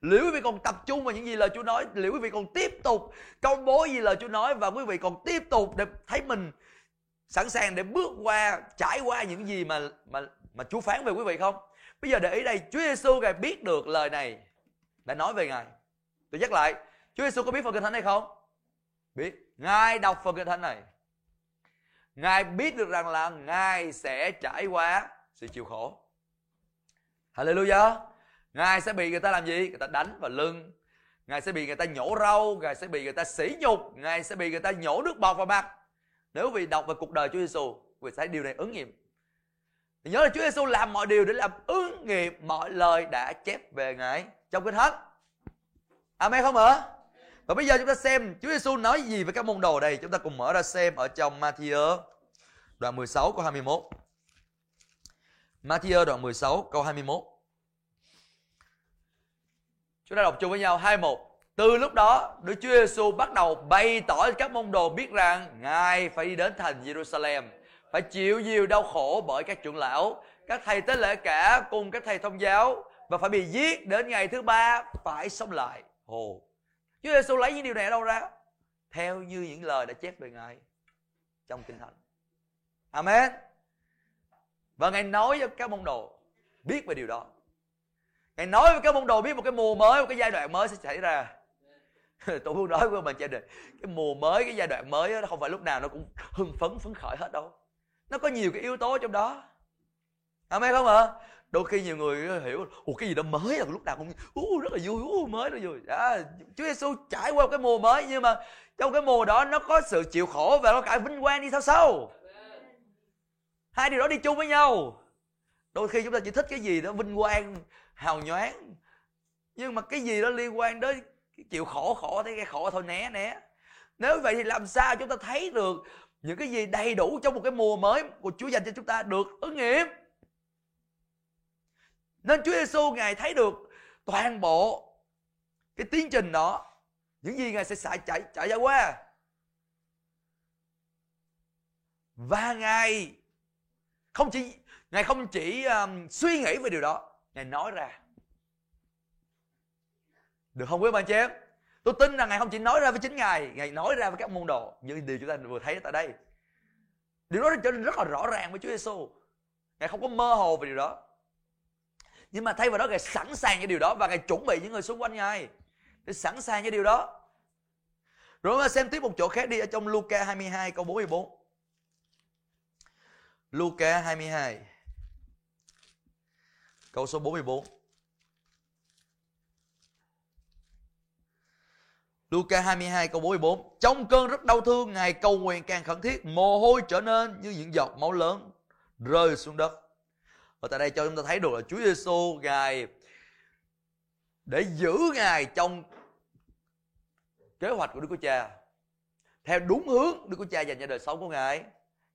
Liệu quý vị còn tập trung vào những gì lời Chúa nói? Liệu quý vị còn tiếp tục công bố gì lời Chúa nói? Và quý vị còn tiếp tục để thấy mình sẵn sàng để bước qua trải qua những gì mà mà mà Chúa phán về quý vị không? Bây giờ để ý đây, Chúa Giêsu ngài biết được lời này. Đã nói về ngài. Tôi nhắc lại, Chúa Giêsu có biết phần kinh thánh này không? Biết. Ngài đọc phần kinh thánh này. Ngài biết được rằng là ngài sẽ trải qua sự chịu khổ. Hallelujah. Ngài sẽ bị người ta làm gì? Người ta đánh vào lưng. Ngài sẽ bị người ta nhổ râu, Ngài sẽ bị người ta sỉ nhục, Ngài sẽ bị người ta nhổ nước bọt vào mặt nếu vì đọc về cuộc đời Chúa Giêsu quý vị thấy điều này ứng nghiệm thì nhớ là Chúa Giêsu làm mọi điều để làm ứng nghiệm mọi lời đã chép về Ngài trong Kinh Thánh. Amen không ạ? Và bây giờ chúng ta xem Chúa Giêsu nói gì với các môn đồ đây. Chúng ta cùng mở ra xem ở trong Matthew đoạn 16 câu 21. Matthew đoạn 16 câu 21. Chúng ta đọc chung với nhau 21. Từ lúc đó, Đức Chúa Giêsu bắt đầu bày tỏ các môn đồ biết rằng Ngài phải đi đến thành Jerusalem, phải chịu nhiều đau khổ bởi các trưởng lão, các thầy tế lễ cả cùng các thầy thông giáo và phải bị giết đến ngày thứ ba phải sống lại. Ồ, Chúa Giêsu lấy những điều này ở đâu ra? Theo như những lời đã chép về Ngài trong Kinh Thánh. Amen. Và Ngài nói cho các môn đồ biết về điều đó. Ngài nói với các môn đồ biết một cái mùa mới, một cái giai đoạn mới sẽ xảy ra tôi muốn nói với mình cha đình cái mùa mới cái giai đoạn mới đó, không phải lúc nào nó cũng hưng phấn phấn khởi hết đâu nó có nhiều cái yếu tố trong đó Amen không ạ? Đôi khi nhiều người hiểu Ủa cái gì đó mới là lúc nào cũng uh, rất là vui, uh, mới là vui. À, Chúa Giêsu trải qua cái mùa mới nhưng mà trong cái mùa đó nó có sự chịu khổ và nó cả vinh quang đi sao sau Hai điều đó đi chung với nhau. Đôi khi chúng ta chỉ thích cái gì đó vinh quang, hào nhoáng. Nhưng mà cái gì đó liên quan đến chịu khổ khổ thấy cái khổ thôi né né nếu vậy thì làm sao chúng ta thấy được những cái gì đầy đủ trong một cái mùa mới của Chúa dành cho chúng ta được ứng nghiệm nên Chúa Giêsu ngài thấy được toàn bộ cái tiến trình đó những gì ngài sẽ xảy chạy chạy ra qua và ngài không chỉ ngài không chỉ um, suy nghĩ về điều đó ngài nói ra được không quý bạn chị em? Tôi tin rằng Ngài không chỉ nói ra với chính Ngài, Ngài nói ra với các môn đồ như điều chúng ta vừa thấy tại đây. Điều đó trở nên rất là rõ ràng với Chúa Giêsu. Ngài không có mơ hồ về điều đó. Nhưng mà thay vào đó, Ngài sẵn sàng cho điều đó và Ngài chuẩn bị những người xung quanh Ngài để sẵn sàng cho điều đó. Rồi mà xem tiếp một chỗ khác đi ở trong Luca 22 câu 44. Luca 22 câu số 44. Luca 22 câu 44 Trong cơn rất đau thương, Ngài cầu nguyện càng khẩn thiết, Mồ hôi trở nên như những giọt máu lớn Rơi xuống đất và tại đây cho chúng ta thấy được là Chúa Giêsu Ngài Để giữ Ngài trong Kế hoạch của Đức Chúa Cha. Theo đúng hướng Đức Chúa Cha dành cho đời sống của Ngài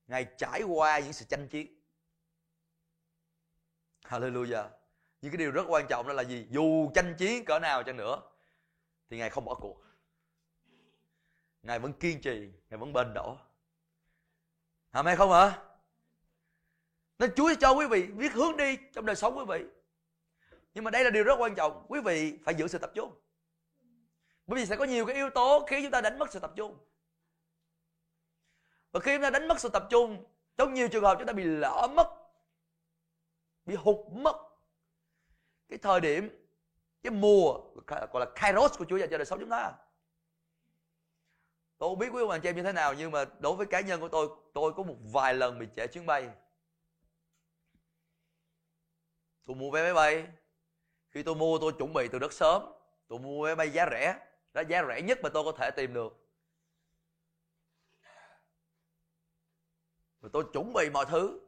Ngài trải qua những sự tranh chiến. Hallelujah. Nhưng cái điều rất quan trọng đó là gì? Dù tranh chiến cỡ nào chăng nữa, Thì Ngài không bỏ cuộc. Ngài vẫn kiên trì, Ngài vẫn bền đổ Amen không hả? Nên Chúa cho quý vị biết hướng đi Trong đời sống quý vị. Nhưng mà đây là điều rất quan trọng. Quý vị phải giữ sự tập trung. Bởi vì sẽ có nhiều cái yếu tố Khiến chúng ta đánh mất sự tập trung. Và khi chúng ta đánh mất sự tập trung, Trong nhiều trường hợp chúng ta bị lỡ mất, Bị hụt mất. Cái thời điểm, Cái mùa Gọi là kairos của Chúa dành cho đời sống chúng ta. Tôi không biết quý ông anh chị em như thế nào, nhưng mà đối với cá nhân của tôi tôi có một vài lần bị trễ chuyến bay tôi mua vé máy bay. Khi tôi mua tôi chuẩn bị từ rất sớm. Tôi mua vé bay giá rẻ. Đó giá rẻ nhất mà tôi có thể tìm được. Rồi tôi chuẩn bị mọi thứ.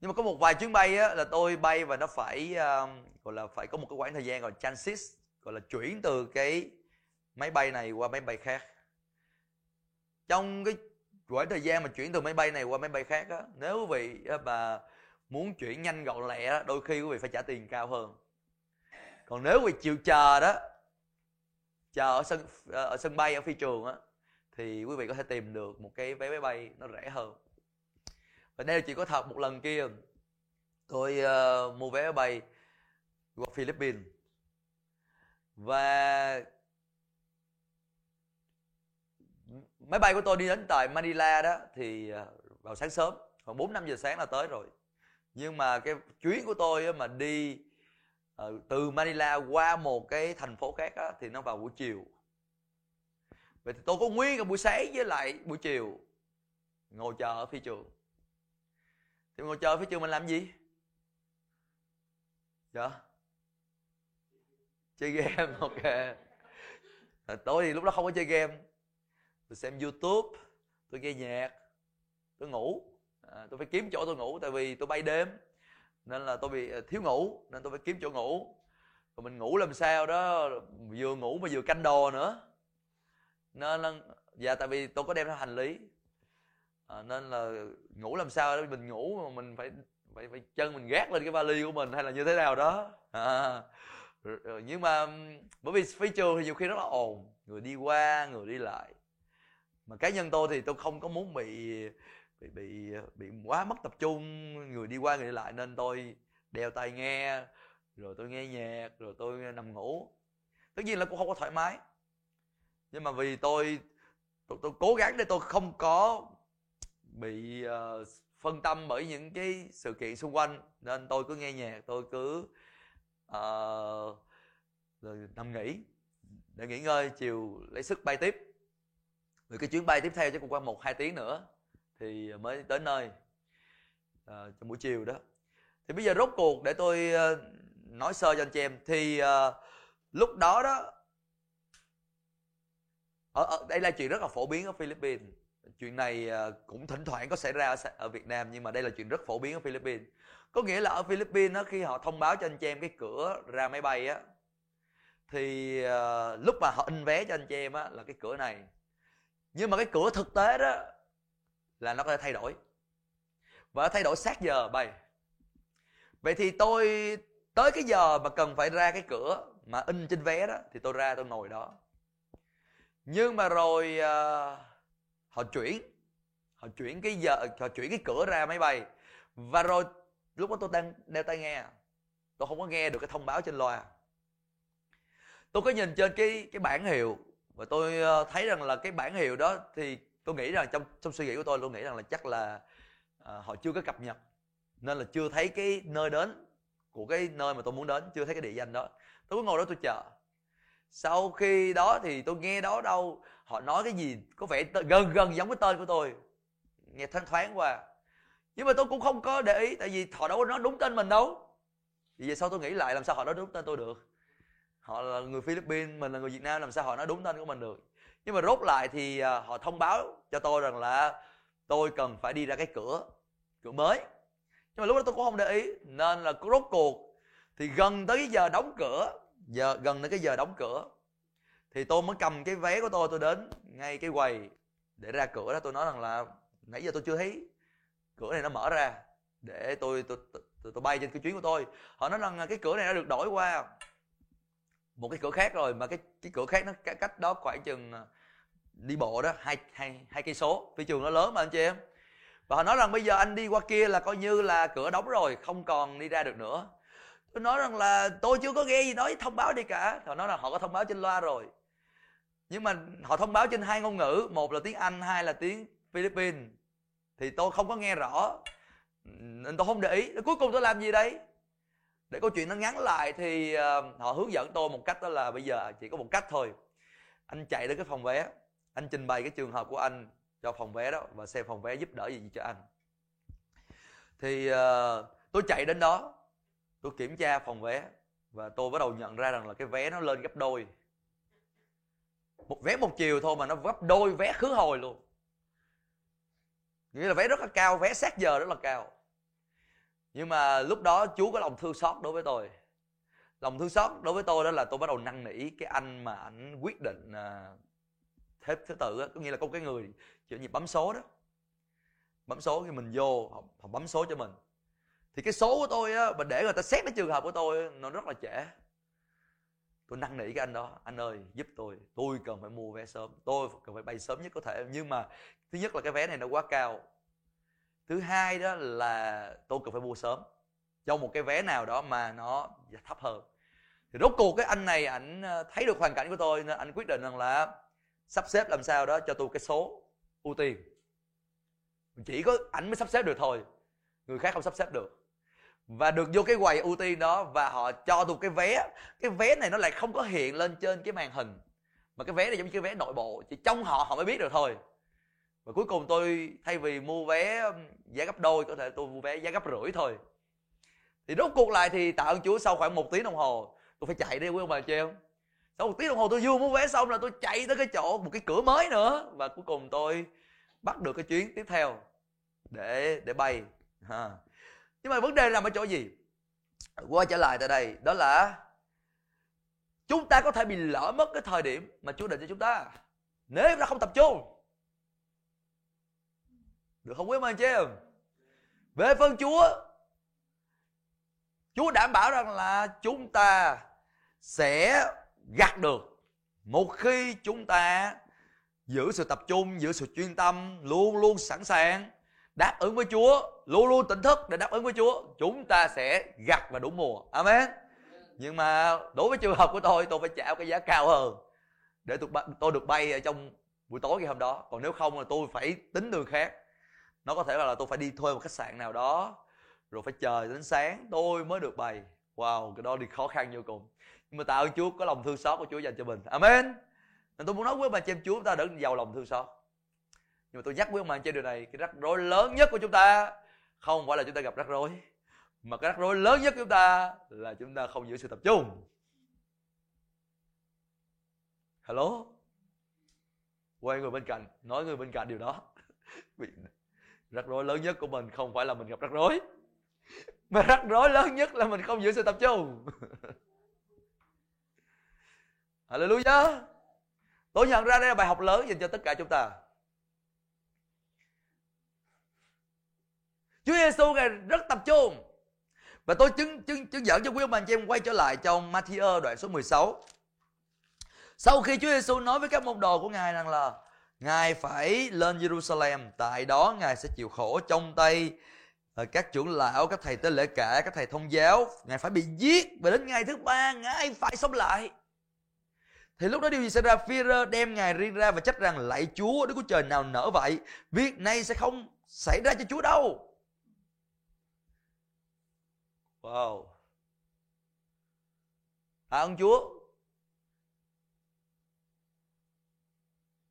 Nhưng mà có một vài chuyến bay á, là tôi bay và nó phải uh, gọi là phải có một cái khoảng thời gian gọi là transit gọi là chuyển từ cái máy bay này qua máy bay khác. Trong cái quãng thời gian mà chuyển từ máy bay này qua máy bay khác á nếu quý vị mà muốn chuyển nhanh gọn lẹ đôi khi quý vị phải trả tiền cao hơn. Còn nếu quý vị chịu chờ đó chờ ở sân ờ, ở sân bay ở phi trường á thì quý vị có thể tìm được một cái vé máy bay nó rẻ hơn. Và đây chỉ có thật một lần kia tôi uh, mua vé máy bay qua Philippines. Và máy bay của tôi đi đến tại Manila đó thì à, vào sáng sớm khoảng 4 5 giờ sáng là tới rồi. Nhưng mà cái chuyến của tôi mà đi ờ, từ Manila qua một cái thành phố khác thì nó vào buổi chiều. Vậy thì tôi có nguyên cả buổi sáng với lại buổi chiều ngồi chờ ở phi trường. Thì ngồi chờ ở phi trường mình làm gì? Dạ chơi game ok à, tối thì lúc đó không có chơi game tôi xem youtube tôi nghe nhạc tôi ngủ. À, tôi phải kiếm chỗ tôi ngủ tại vì tôi bay đêm. Nên là tôi bị à, thiếu ngủ nên tôi phải kiếm chỗ ngủ. Rồi mình ngủ làm sao đó vừa ngủ mà vừa canh đồ nữa. Nên là dạ tại vì tôi có đem theo hành lý. À, nên là ngủ làm sao đó mình ngủ mà mình phải phải phải chân mình gác lên cái vali của mình hay là như thế nào đó. À, nhưng mà bởi vì phi trường thì nhiều khi rất là ồn. Người đi qua người đi lại mà cá nhân tôi thì tôi không có muốn bị bị bị bị quá mất tập trung người đi qua người đi lại nên tôi đeo tai nghe rồi tôi nghe nhạc rồi tôi nằm ngủ. Tất nhiên là cũng không có thoải mái. Nhưng mà vì tôi tôi, tôi cố gắng để tôi không có bị uh, phân tâm bởi những cái sự kiện xung quanh nên tôi cứ nghe nhạc tôi cứ uh, rồi nằm nghỉ để nghỉ ngơi chiều lấy sức bay tiếp rồi cái chuyến bay tiếp theo chắc cũng qua một hai tiếng nữa thì mới tới nơi ờ, uh, trong buổi chiều đó. Thì bây giờ rốt cuộc để tôi uh, nói sơ cho anh chị em thì uh, lúc đó đó ở, ở đây là chuyện rất là phổ biến ở Philippines. Chuyện này uh, cũng thỉnh thoảng có xảy ra ở, ở Việt Nam nhưng mà đây là chuyện rất phổ biến ở Philippines. Có nghĩa là ở Philippines đó, khi họ thông báo cho anh chị em cái cửa ra máy bay á thì uh, lúc mà họ in vé cho anh chị em á là cái cửa này nhưng mà cái cửa thực tế đó là nó có thể thay đổi. Và thay đổi sát giờ bay vậy thì tôi tới cái giờ mà cần phải ra cái cửa mà in trên vé đó thì tôi ra tôi ngồi đó. Nhưng mà rồi uh, họ chuyển. Họ chuyển cái giờ họ chuyển cái cửa ra máy bay. Và rồi lúc đó tôi đang đeo tai nghe. Tôi không có nghe được cái thông báo trên loa. Tôi có nhìn trên cái cái bản hiệu và tôi ờ, thấy rằng là cái bản hiệu đó thì tôi nghĩ rằng trong trong suy nghĩ của tôi tôi nghĩ rằng là chắc là à, họ chưa có cập nhật. Nên là chưa thấy cái nơi đến của cái nơi mà tôi muốn đến chưa thấy cái địa danh đó. Tôi cứ ngồi đó tôi chờ. Sau khi đó thì tôi nghe đó đâu họ nói cái gì có vẻ gần gần giống cái tên của tôi. Nghe thoáng thoáng qua. Nhưng mà tôi cũng không có để ý tại vì họ đâu có nói đúng tên mình đâu. Vì vậy sau tôi nghĩ lại làm sao họ nói đúng tên tôi được? Họ là người philippines mình là người việt nam làm sao họ nói đúng tên của mình được? Nhưng mà rốt lại thì à, họ thông báo cho tôi rằng là tôi cần phải đi ra cái cửa cửa mới. Nhưng mà lúc đó tôi cũng không để ý nên là rốt cuộc thì gần tới giờ đóng cửa giờ gần tới cái giờ đóng cửa thì tôi mới cầm cái vé của tôi tôi đến ngay cái quầy để ra cửa đó. Tôi nói rằng là nãy giờ tôi chưa thấy cửa này nó mở ra để tôi tôi tôi, tôi, tôi bay trên cái chuyến của tôi. Họ nói rằng cái cửa này đã được đổi qua một cái cửa khác rồi, mà cái cái cửa khác nó cách đó khoảng chừng ờ, đi bộ đó, hai hai hai cây số. Phi trường nó lớn mà anh chị em. Và họ nói rằng bây giờ anh đi qua kia là coi như là cửa đóng rồi, không còn đi ra được nữa. Tôi nói rằng là tôi chưa có nghe gì nói thông báo đi cả. Họ nói là họ có thông báo trên loa rồi. Nhưng mà họ thông báo trên hai ngôn ngữ, một là tiếng anh, hai là tiếng philippines. Thì tôi không có nghe rõ. Nên tôi không để ý. Cuối cùng tôi làm gì đấy? Để câu chuyện nó ngắn lại thì ờ, họ hướng dẫn tôi một cách đó là bây giờ chỉ có một cách thôi. Anh chạy đến cái phòng vé anh trình bày cái trường hợp của anh cho phòng vé đó và xem phòng vé giúp đỡ gì cho anh. Thì uh, tôi chạy đến đó tôi kiểm tra phòng vé và tôi bắt đầu nhận ra rằng là cái vé nó lên gấp đôi. Một vé một chiều thôi mà nó gấp đôi vé khứ hồi luôn. Nghĩa là vé rất là cao vé sát giờ rất là cao nhưng mà lúc đó chúa có lòng thương xót đối với tôi. Lòng thương xót đối với tôi đó là tôi bắt đầu năn nỉ cái anh mà ảnh quyết định uh, thế thứ tự á có nghĩa là có cái người kiểu như bấm số đó. Bấm số khi mình vô họ, họ bấm số cho mình. Thì cái số của tôi á mà để người ta xét cái trường hợp của tôi nó rất là trễ. Tôi năn nỉ cái anh đó anh ơi giúp tôi tôi cần phải mua vé sớm tôi cần phải bay sớm nhất có thể. Nhưng mà thứ nhất là cái vé này nó quá cao thứ hai đó là tôi cần phải mua sớm. Cho một cái vé nào đó mà nó thấp hơn. Thì rốt cuộc cái anh này ảnh ờ, thấy được hoàn cảnh của tôi nên anh quyết định rằng là sắp xếp làm sao đó cho tôi cái số ưu tiên. Chỉ có ảnh mới sắp xếp được thôi. Người khác không sắp xếp được. Và được vô cái quầy ưu tiên đó và họ cho tôi cái vé. Cái vé này nó lại không có hiện lên trên cái màn hình. Mà cái vé này giống như cái vé nội bộ. Chỉ trong họ họ mới biết được thôi và cuối cùng tôi thay vì mua vé um, giá gấp đôi, có thể tôi mua vé giá gấp rưỡi thôi. Thì rốt cuộc lại thì tạ ơn chúa sau khoảng một tiếng đồng hồ. Tôi phải chạy đi, quý ông bà chị em. Sau một tiếng đồng hồ tôi vừa mua vé xong là tôi chạy tới cái chỗ, một cái cửa mới nữa. Và cuối cùng tôi bắt được cái chuyến tiếp theo để để bay. Ha. nhưng mà vấn đề nằm ở chỗ gì? Quay trở lại tại đây, đó là chúng ta có thể bị lỡ mất cái thời điểm mà Chúa định cho chúng ta. Nếu chúng ta không tập trung được không quý anh chị em? Về phân Chúa Chúa đảm bảo rằng là chúng ta sẽ gặt được. Một khi chúng ta giữ sự tập trung, giữ sự chuyên tâm, luôn luôn sẵn sàng, đáp ứng với Chúa, luôn luôn tỉnh thức để đáp ứng với Chúa, chúng ta sẽ gặt và đủ mùa Amen. Nhưng mà đối với trường hợp của tôi tôi phải trả cái giá cao hơn để tôi tôi được bay ở trong buổi tối ngày hôm đó. Còn nếu không là tôi phải tính đường khác nó có thể là tôi phải đi thuê một khách sạn nào đó, rồi phải chờ đến sáng, tôi mới được bày. Wow, cái đó thì khó khăn vô cùng. Nhưng mà tạ ơn Chúa, có lòng thương xót của Chúa dành cho mình. Amen. Nên tôi muốn nói với bà chị em, Chúa ta đừng giàu lòng thương xót. Nhưng mà tôi nhắc với ông bà trên điều này, cái rắc rối lớn nhất của chúng ta không phải là chúng ta gặp rắc rối, mà cái rắc rối lớn nhất của chúng ta là chúng ta không giữ sự tập trung. Hello? Quay người bên cạnh, nói người bên cạnh điều đó. rắc rối lớn nhất của mình không phải là mình gặp rắc rối, mà rắc rối lớn nhất là mình không giữ sự tập trung. Hallelujah. Tôi nhận ra đây là bài học lớn dành cho tất cả chúng ta. Chúa Giêsu ngài rất tập trung. Và tôi chứng chứng chứng dẫn cho quý ông bà anh chị em quay trở lại trong Matthew đoạn số 16. Sau khi Chúa Giêsu nói với các môn đồ của Ngài rằng là Ngài phải lên Jerusalem, tại đó Ngài sẽ chịu khổ trong tay ờ, các trưởng lão, các thầy tế lễ cả, các thầy thông giáo, Ngài phải bị giết và đến ngày thứ ba Ngài phải sống lại. Thì lúc đó điều gì xảy ra? phi đem Ngài riêng ra và trách rằng lạy Chúa, Đức Chúa Trời nào nở vậy? Việc này sẽ không xảy ra cho Chúa đâu. Wow. À ông Chúa.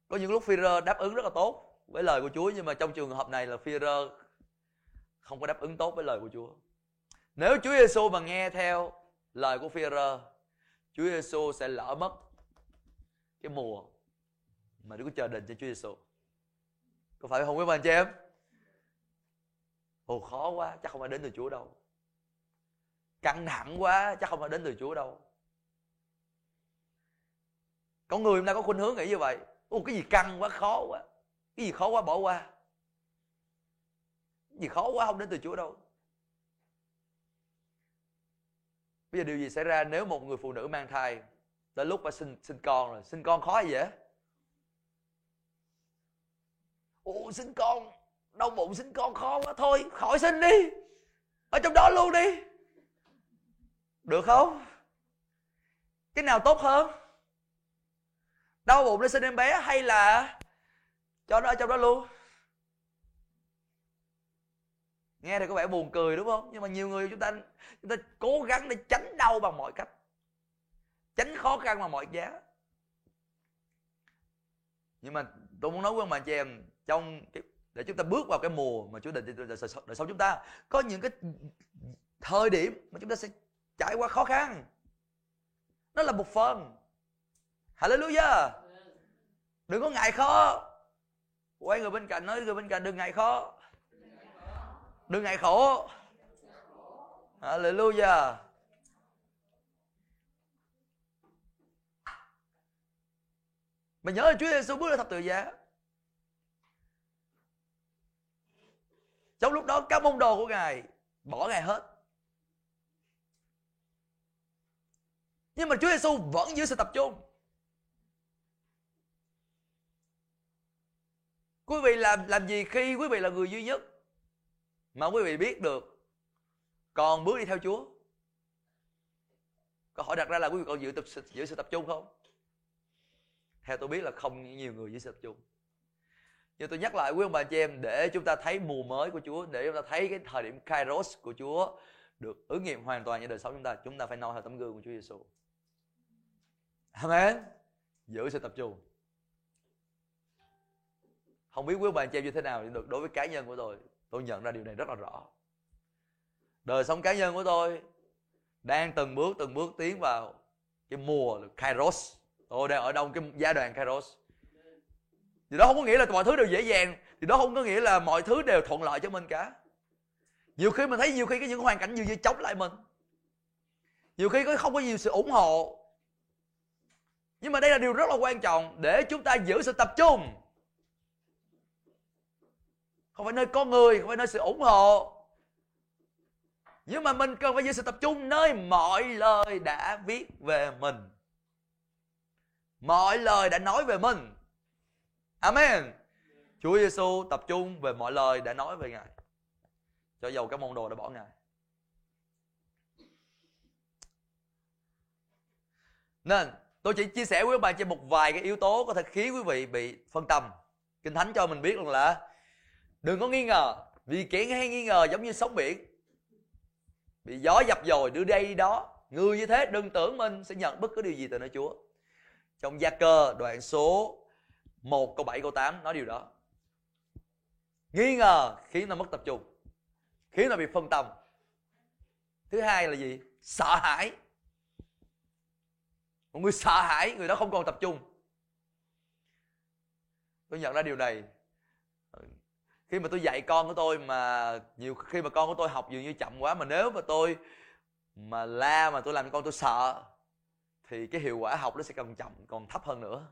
Có những lúc phi đáp ứng rất là tốt với lời của Chúa, nhưng mà trong trường hợp này là phi không có đáp ứng tốt với lời của Chúa. Nếu Chúa Giêsu mà nghe theo lời của phi Chúa Giêsu sẽ lỡ mất cái mùa mà Đức Chúa chờ định cho Chúa Giêsu có phải không quý bạn chị em? Ồ, khó quá, chắc không phải đến từ Chúa đâu. Căng thẳng quá, chắc không phải đến từ Chúa đâu. Con người hôm nay có khuynh hướng nghĩ như vậy ô cái gì căng quá, khó quá. Cái gì khó quá, bỏ qua. Cái gì khó quá, không đến từ Chúa đâu. Bây giờ điều gì xảy ra nếu một người phụ nữ mang thai tới lúc phải sinh sinh con rồi? Sinh con khó hay dễ? Ồ sinh con, đau bụng sinh con khó quá. Thôi, khỏi sinh đi. Ở trong đó luôn đi. Được không? Cái nào tốt hơn? Đau bụng để sinh em bé hay là cho nó ở trong đó luôn? Nghe thì có vẻ buồn cười đúng không? Nhưng mà nhiều người chúng ta chúng ta cố gắng để tránh đau bằng mọi cách. Tránh khó khăn bằng mọi giá. Nhưng mà tôi muốn nói với bạn chị em trong cái, để chúng ta bước vào cái mùa mà Chúa định đời sống chúng ta có những cái thời điểm mà chúng ta sẽ trải qua khó khăn. Nó là một phần hallelujah. Đừng có ngại khó. Quay người bên cạnh nói người bên cạnh đừng ngại khó. Đừng ngại khổ. Hallelujah. Mà nhớ là Chúa Giêsu bước lên thập tự giá. Trong lúc đó, các môn đồ của ngài bỏ ngài hết. Nhưng mà Chúa Giêsu vẫn giữ sự tập trung. Quý vị làm làm gì khi quý vị là người duy nhất mà quý vị biết được còn bước đi theo Chúa? Câu hỏi đặt ra là quý vị còn giữ tập, giữ sự tập trung không? Theo tôi biết là không nhiều người giữ sự tập trung. Nhưng tôi nhắc lại quý ông bà chị em, để chúng ta thấy mùa mới của Chúa, để chúng ta thấy cái thời điểm Kairos của Chúa được ứng nghiệm hoàn toàn trong đời sống chúng ta chúng ta phải noi theo tấm gương của Chúa Giêsu Amen. Giữ sự tập trung không biết quý bạn chị em như thế nào được, đối với cá nhân của tôi tôi nhận ra điều này rất là rõ. Đời sống cá nhân của tôi đang từng bước từng bước tiến vào cái mùa là kairos. Tôi đang ở đâu cái giai đoạn kairos. Thì đó không có nghĩa là mọi thứ đều dễ dàng, thì đó không có nghĩa là mọi thứ đều thuận lợi cho mình cả. Nhiều khi mình thấy nhiều khi cái những hoàn cảnh như như chống lại mình. Nhiều khi có, không có nhiều sự ủng hộ. Nhưng mà đây là điều rất là quan trọng để chúng ta giữ sự tập trung không phải nơi con người, không phải nơi sự ủng hộ. Nhưng mà mình cần phải giữ sự tập trung nơi mọi lời đã viết về mình. Mọi lời đã nói về mình. Amen. Chúa giêsu tập trung về mọi lời đã nói về ngài. Cho dầu các môn đồ đã bỏ ngài. Nên, tôi chỉ chia sẻ với các bạn trên một vài cái yếu tố có thể khiến quý vị bị phân tâm. Kinh thánh cho mình biết rằng là đừng có nghi ngờ, vì kẻ hay nghi ngờ giống như sóng biển. Bị gió dập dồi, đưa đây đi đó. Người như thế, đừng tưởng mình sẽ nhận bất cứ điều gì từ nơi chúa. Trong gia cơ, đoạn số 1 câu 7 câu 8 nói điều đó. Nghi ngờ khiến ta mất tập trung, khiến ta bị phân tâm. Thứ hai là gì? Sợ hãi. Một người sợ hãi, người đó không còn tập trung. Tôi nhận ra điều này khi mà tôi dạy con của tôi mà nhiều khi mà con của tôi học dường như chậm quá, mà nếu mà tôi mà la mà tôi làm cho con tôi sợ, thì cái hiệu quả học nó sẽ còn chậm, còn thấp hơn nữa.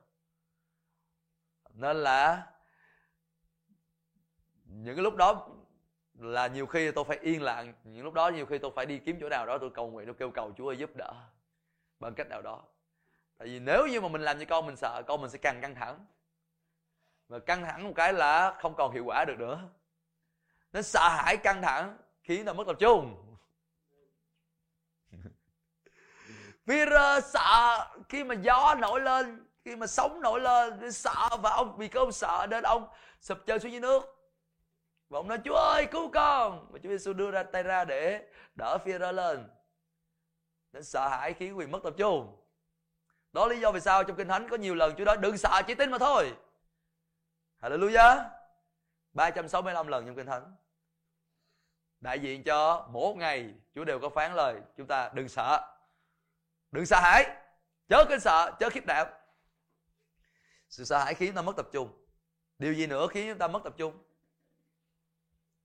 Nên là những cái lúc đó là nhiều khi tôi phải yên lặng, những lúc đó nhiều khi tôi phải đi kiếm chỗ nào đó tôi cầu nguyện, tôi kêu cầu Chúa ơi giúp đỡ bằng cách nào đó. Tại vì nếu như mà mình làm cho con mình sợ, con mình sẽ càng căng thẳng và căng thẳng một cái là không còn hiệu quả được nữa. Nó sợ hãi, căng thẳng, khiến nó mất tập trung. Peter sợ khi mà gió nổi lên, khi mà sóng nổi lên sợ và ông, vì cái ông sợ nên ông sụp chân xuống dưới nước. Và ông nói, Chúa ơi, cứu con! Và Chúa Giêsu đưa ra tay ra để đỡ Peter lên. Nên sợ hãi, khiến quyền mất tập trung. Đó lý do vì sao trong kinh thánh có nhiều lần Chúa nói, đừng sợ, chỉ tin mà thôi. Hallelujah. 365 lần trong Kinh Thánh. Đại diện cho mỗi ngày Chúa đều có phán lời. Chúng ta đừng sợ. Đừng sợ hãi. Chớ kinh sợ, chớ khiếp đảm. Sự sợ hãi khiến chúng ta mất tập trung. Điều gì nữa khiến chúng ta mất tập trung?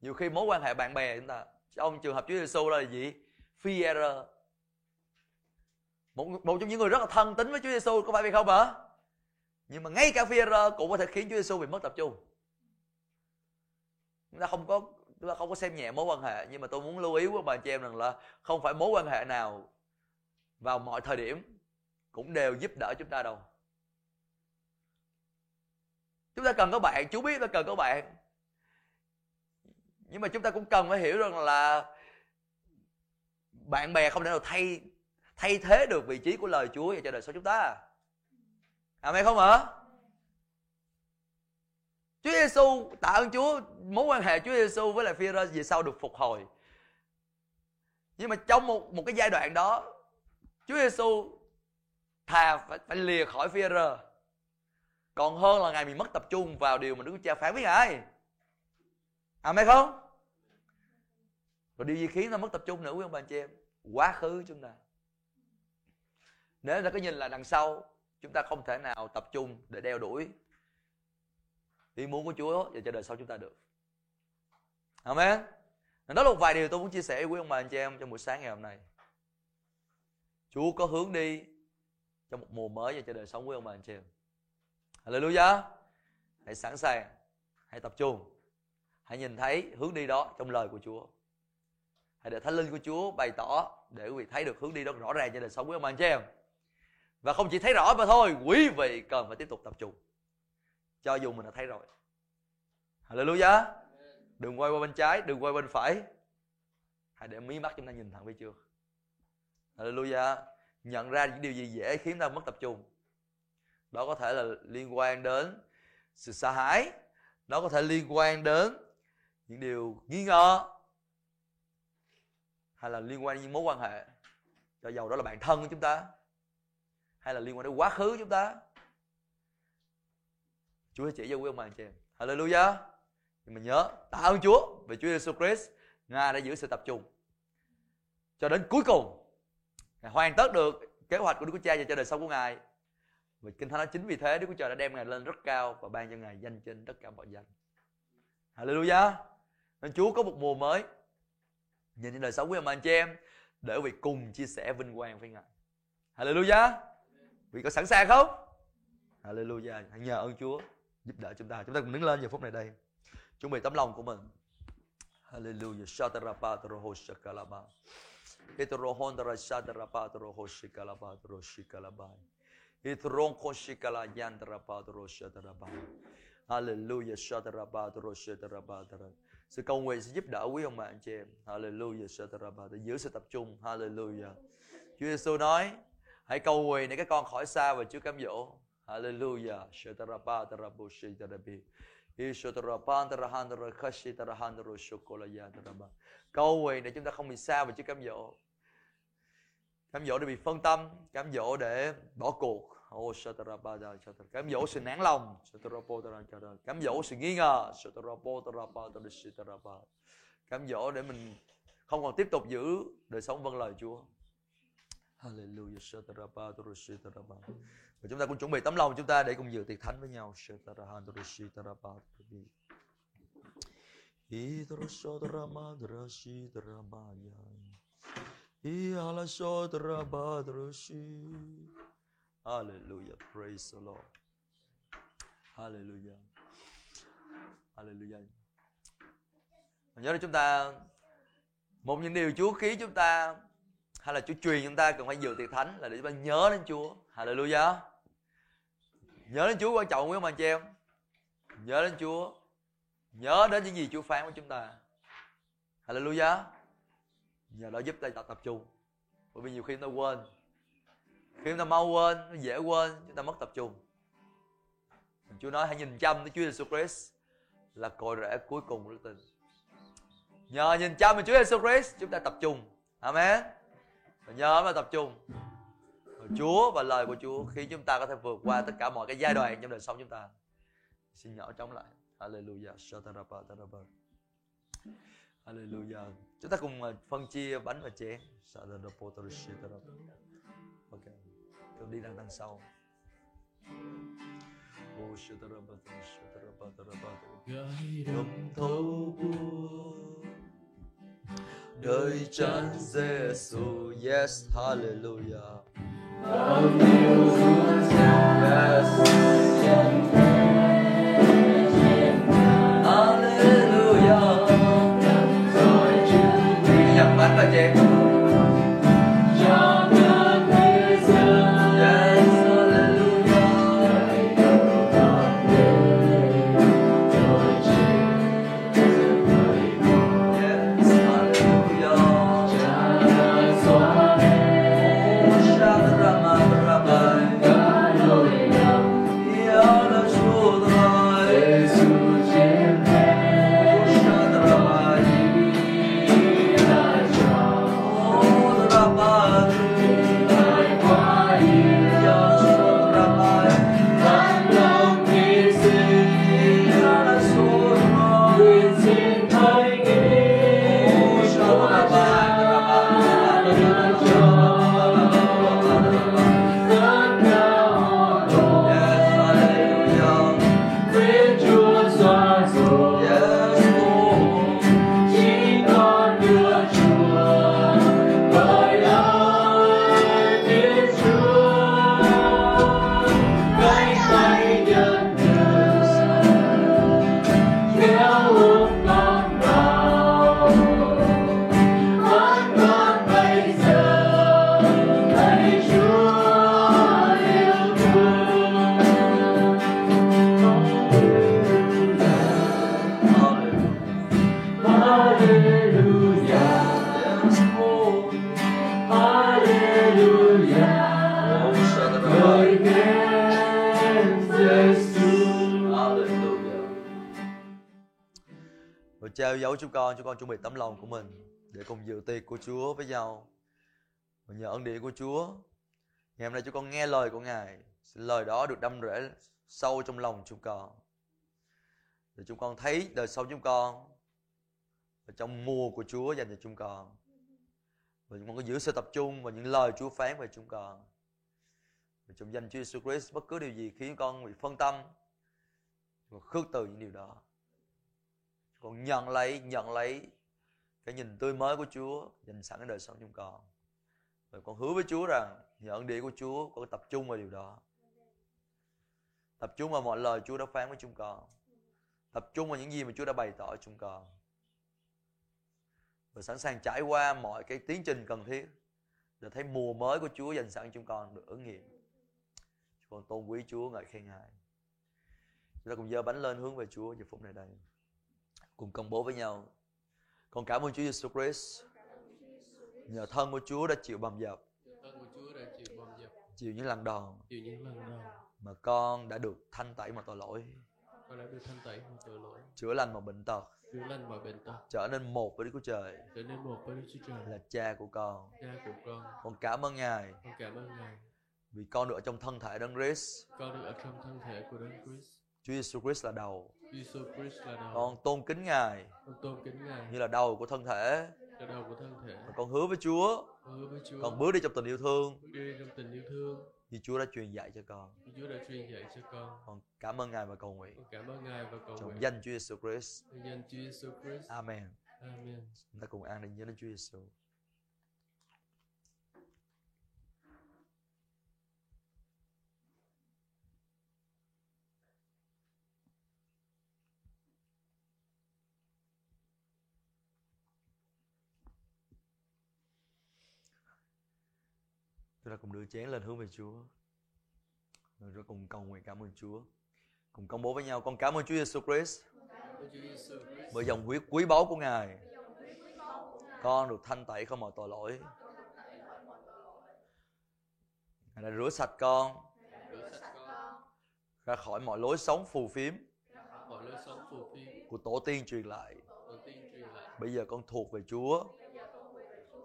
Nhiều khi mối quan hệ bạn bè chúng ta Trong trường hợp Chúa Giêsu là gì? Fear một, một trong những người rất là thân tính với Chúa Giêsu có phải vậy không ạ? Nhưng mà ngay cả Fear cũng có thể khiến Chúa Giêsu bị mất tập trung. Chúng ta không có, chúng ta không có xem nhẹ mối quan hệ, nhưng mà tôi muốn lưu ý với bà chị em rằng là không phải mối quan hệ nào vào mọi thời điểm cũng đều giúp đỡ chúng ta đâu. Chúng ta cần có bạn chú biết chúng ta cần có bạn. Nhưng mà chúng ta cũng cần phải hiểu rằng là bạn bè không thể nào thay thay thế được vị trí của lời Chúa cho đời sống chúng ta. Amen không ạ? Chúa Giêsu tạ ơn Chúa mối quan hệ Chúa Giêsu với lại phi rơ về sau được phục hồi. Nhưng mà trong một một cái giai đoạn đó Chúa Giêsu thà phải, phải lìa khỏi phi rơ còn hơn là ngày mình mất tập trung vào điều mà Đức Chúa Cha phán với ngài. Amen không? Rồi điều gì khiến ta mất tập trung nữa quý ông bà chị em? Quá khứ chúng ta. Nếu ta có nhìn là đằng sau chúng ta không thể nào tập trung để đeo đuổi ý muốn của Chúa và cho đời sau chúng ta được. Amen. Đó là một vài điều tôi muốn chia sẻ với quý ông bà anh chị em trong buổi sáng ngày hôm nay. Chúa có hướng đi trong một mùa mới và cho đời sống quý ông bà anh chị em. Hallelujah. Hãy sẵn sàng, hãy tập trung, hãy nhìn thấy hướng đi đó trong lời của Chúa. Hãy để Thánh Linh của Chúa bày tỏ để quý vị thấy được hướng đi đó rõ ràng cho đời sống quý ông bà anh chị em. Và không chỉ thấy rõ mà thôi, quý vị cần phải tiếp tục tập trung. Cho dù mình đã thấy rồi. Hallelujah. Đừng quay qua bên trái đừng quay bên phải. Hãy để mí mắt chúng ta nhìn thẳng về trước. Hallelujah. Nhận ra những điều gì dễ khiến ta mất tập trung. Đó có thể là liên quan đến sự sợ hãi. Nó có thể liên quan đến những điều nghi ngờ. Hay là liên quan đến những mối quan hệ. Cho dầu đó là bạn thân của chúng ta hay là liên quan đến quá khứ chúng ta Chúa sẽ chỉ cho quý ông bà anh chị em. Hallelujah. Nhưng mà nhớ, tạ ơn Chúa về Chúa Jesus Christ. Ngài đã giữ sự tập trung. Cho đến cuối cùng. Ngài hoàn tất được kế hoạch của Đức Chúa Cha và cho đời sống của Ngài. Và Kinh Thánh nói chính vì thế Đức Chúa Trời đã đem Ngài lên rất cao và ban cho Ngài danh trên tất cả mọi danh. Hallelujah. Nên Chúa có một mùa mới nhìn trên đời sống của ông anh chị em để vì cùng chia sẻ vinh quang với Ngài. Hallelujah. Vị có sẵn sàng không? Hallelujah. Hãy nhờ ơn Chúa giúp đỡ chúng ta chúng ta cùng đứng lên giờ phút này đây chuẩn bị tấm lòng của mình Hallelujah. Shatarapa toroho shakalaba. Itorohon dara shatarapa toroho shikalaba toro shikalaba. Itoron ko shikala. Hallelujah. Shatarapa toro shatarapa. Sự cầu nguyện sẽ giúp đỡ quý ông bà anh chị em. Hallelujah. Shatarapa giữ sự tập trung. Hallelujah. Chúa Giêsu nói, hãy cầu nguyện để các con khỏi xa và Chúa cám dỗ. Hallelujah. Shatarapa tarabu shitarabi. Ishotarapan tarahandra khashi tarahandra shokolaya taraba. Cầu nguyện để chúng ta không bị xa và Chúa cám dỗ. Cám dỗ để bị phân tâm, cám dỗ để bỏ cuộc. Oh, cám dỗ sự nản lòng, cám dỗ sự nghi ngờ. Cám dỗ để mình không còn tiếp tục giữ đời sống vâng lời Chúa. Hallelujah. Và chúng ta cũng chuẩn bị tấm lòng chúng ta để cùng dự tiệc thánh với nhau. Hallelujah. Praise the Lord. Hallelujah. Hallelujah. Nhớ là chúng ta, một những điều Chúa khí chúng ta hay là Chúa truyền chúng ta cần phải dự tiệc thánh là để chúng ta nhớ đến Chúa. Hallelujah. Nhớ đến Chúa quan trọng quý ông anh chị em. Nhớ đến Chúa. Nhớ đến những gì Chúa phán với chúng ta. Hallelujah. Nhờ đó giúp ta tập tập trung. Bởi vì nhiều khi chúng ta quên. Khi chúng ta mau quên, nó dễ quên, chúng ta mất tập trung. Chúa nói hãy nhìn chăm tới Chúa Jesus Christ là cội rễ cuối cùng của đức tin. Nhờ nhìn chăm vào Chúa Jesus Christ chúng ta tập trung. Amen. Và nhớ mà tập trung. Chúa và lời của Chúa khi chúng ta có thể vượt qua tất cả mọi cái giai đoạn trong đời sống chúng ta. Xin nhỏ chống lại. Hallelujah. Shatarapa Tarapa Hallelujah. Chúng ta cùng ờ, phân chia bánh và chén. Shatarapa Tarapa ok. Tôi đi đằng đằng sau. Oh, Shatarapa thấu buồn đời chân Giêsu yes hallelujah. Yes. hallelujah lòng của mình để cùng dự tiệc của Chúa với nhau. Và nhờ ân điển của Chúa, ngày hôm nay chúng con nghe lời của Ngài, lời đó được đâm rễ sâu trong lòng chúng con. Để chúng con thấy đời sống chúng con và trong mùa của Chúa dành cho chúng con. Và chúng con có giữ sự tập trung vào những lời Chúa phán về chúng con. Và trong danh Chúa Jesus Christ, bất cứ điều gì khiến con bị phân tâm, con khước từ những điều đó con nhận lấy nhận lấy cái nhìn tươi mới của Chúa dành sẵn đời sống chúng con. Và con hứa với Chúa rằng nhờ ơn điển của Chúa, con tập trung vào điều đó. Tập trung vào mọi lời Chúa đã phán với chúng con. Tập trung vào những gì mà Chúa đã bày tỏ chúng con. Và sẵn sàng trải qua mọi cái tiến trình cần thiết để thấy mùa mới của Chúa dành sẵn cho chúng con được ứng nghiệm. Chúng con tôn quý Chúa ngợi khen Ngài. Chúng ta cùng giơ bánh lên hướng về Chúa giờ phút này đây. Cùng công bố với nhau. Con cảm ơn Chúa Giêsu Christ. Nhờ thân của Chúa đã chịu bầm dập, chịu những lần đòn chịu những lần đòn, mà con đã được thanh tẩy mọi tội lỗi, con đã được thanh tẩy mọi tội lỗi, chữa lành mọi bệnh tật, chữa lành mọi bệnh tật, trở nên một với Đức Chúa Trời trở nên một với Đức Chúa Trời, là cha của con. cha của con. Con cảm ơn Ngài Con cảm ơn Ngài, vì con được ở trong thân thể Đấng Christ. con được ở trong thân thể của Đấng Christ. Chúa Giêsu Christ là đầu. Jesus Christ là đầu. Con tôn kính Ngài Con tôn kính Ngài như là đầu của thân thể. là đầu của thân thể. Và con hứa với Chúa, Con hứa với Chúa. con bước đi trong tình yêu thương bước đi trong tình yêu thương như Chúa đã truyền dạy cho con. Chúa đã truyền dạy cho con. Con cảm ơn Ngài và cầu nguyện Con cảm ơn Ngài và cầu trong nguyện danh Chúa Giêsu Christ. trong danh Chúa Jesus Christ. Amen. Amen. Chúng ta cùng an định nhớ đến Chúa Giêsu. Chúng ta cùng đưa chén lên hướng về Chúa. Rồi chúng ta cùng cầu nguyện cảm ơn Chúa. Cùng công bố với nhau con cảm ơn Chúa Giêsu Christ Jesus Christ. bởi dòng huyết quý báu của Ngài. Con được thanh tẩy không mọi tội lỗi. Ngài đã rửa sạch con ra khỏi mọi lối sống phù phiếm của tổ tiên truyền lại. tiên truyền lại Bây giờ con thuộc về Chúa,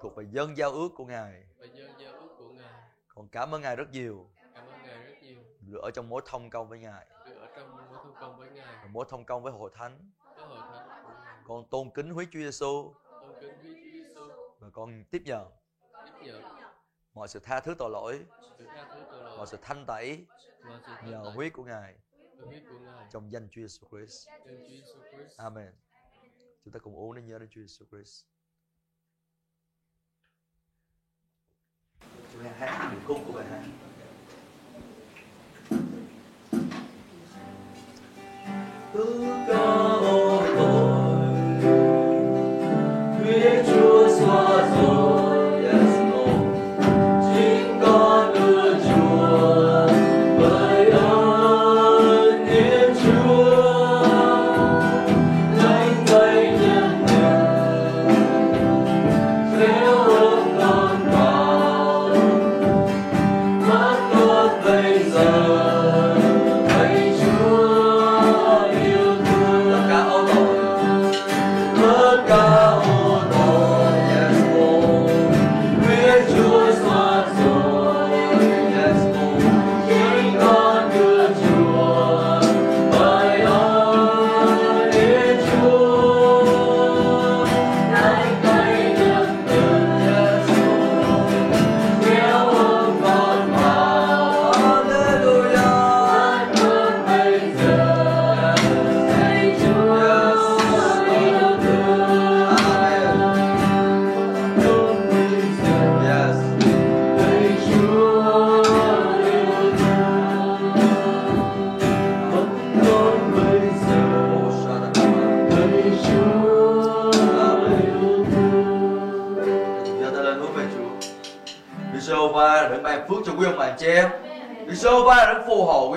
thuộc về dân giao ước của Ngài. và dân giao ước của Ngài. Con cảm ơn Ngài rất nhiều. Cảm ơn Ngài rất nhiều. Được ở trong mối thông công với Ngài. được ở trong mối thông công với Ngài, mỗi thông công với hội thánh. Với hội thánh con tôn kính huyết Chúa Giêsu Tôn kính Chúa Giêsu, và con tiếp nhận tiếp nhận mọi sự tha thứ tội lỗi. Sự tha thứ tội lỗi. Mọi sự thanh tẩy và sự thanh nhờ huyết của ngài. Huyết của Ngài. trong danh Chúa Giêsu Christ. Trong Chúa Giêsu Christ. Amen. Chúng ta cùng uống để nhớ đến Chúa Giêsu Christ chúng ta hát những khúc của bài hát. Ước cao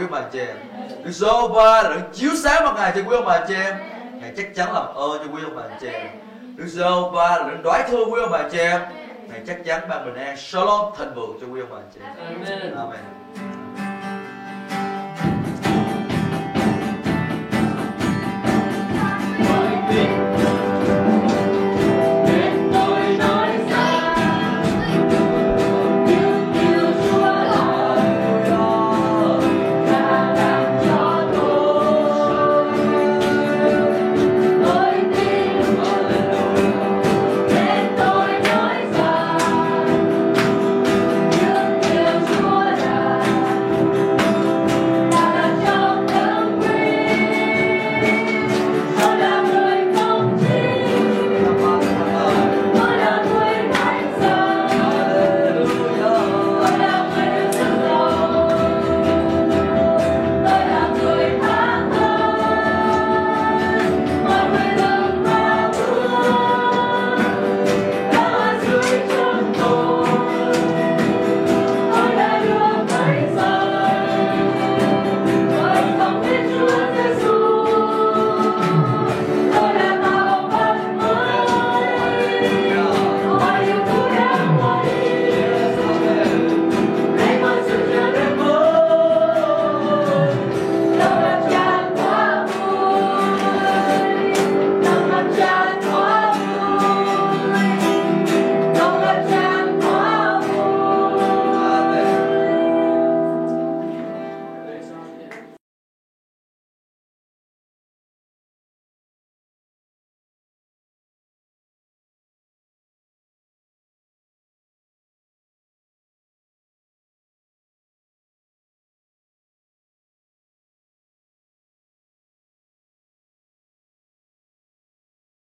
ông bà chị em. Đức Giê-hô-va là đấng chiếu sáng mặt ngài cho quý ông bà chị em. Ngài chắc chắn làm ơn cho quý ông bà chị em. Đức Giê-hô-va là đấng đoái thương quý ông bà chị em. Ngài chắc chắn ban bình an, shalom thịnh vượng cho quý ông bà chị em. Amen. Amen.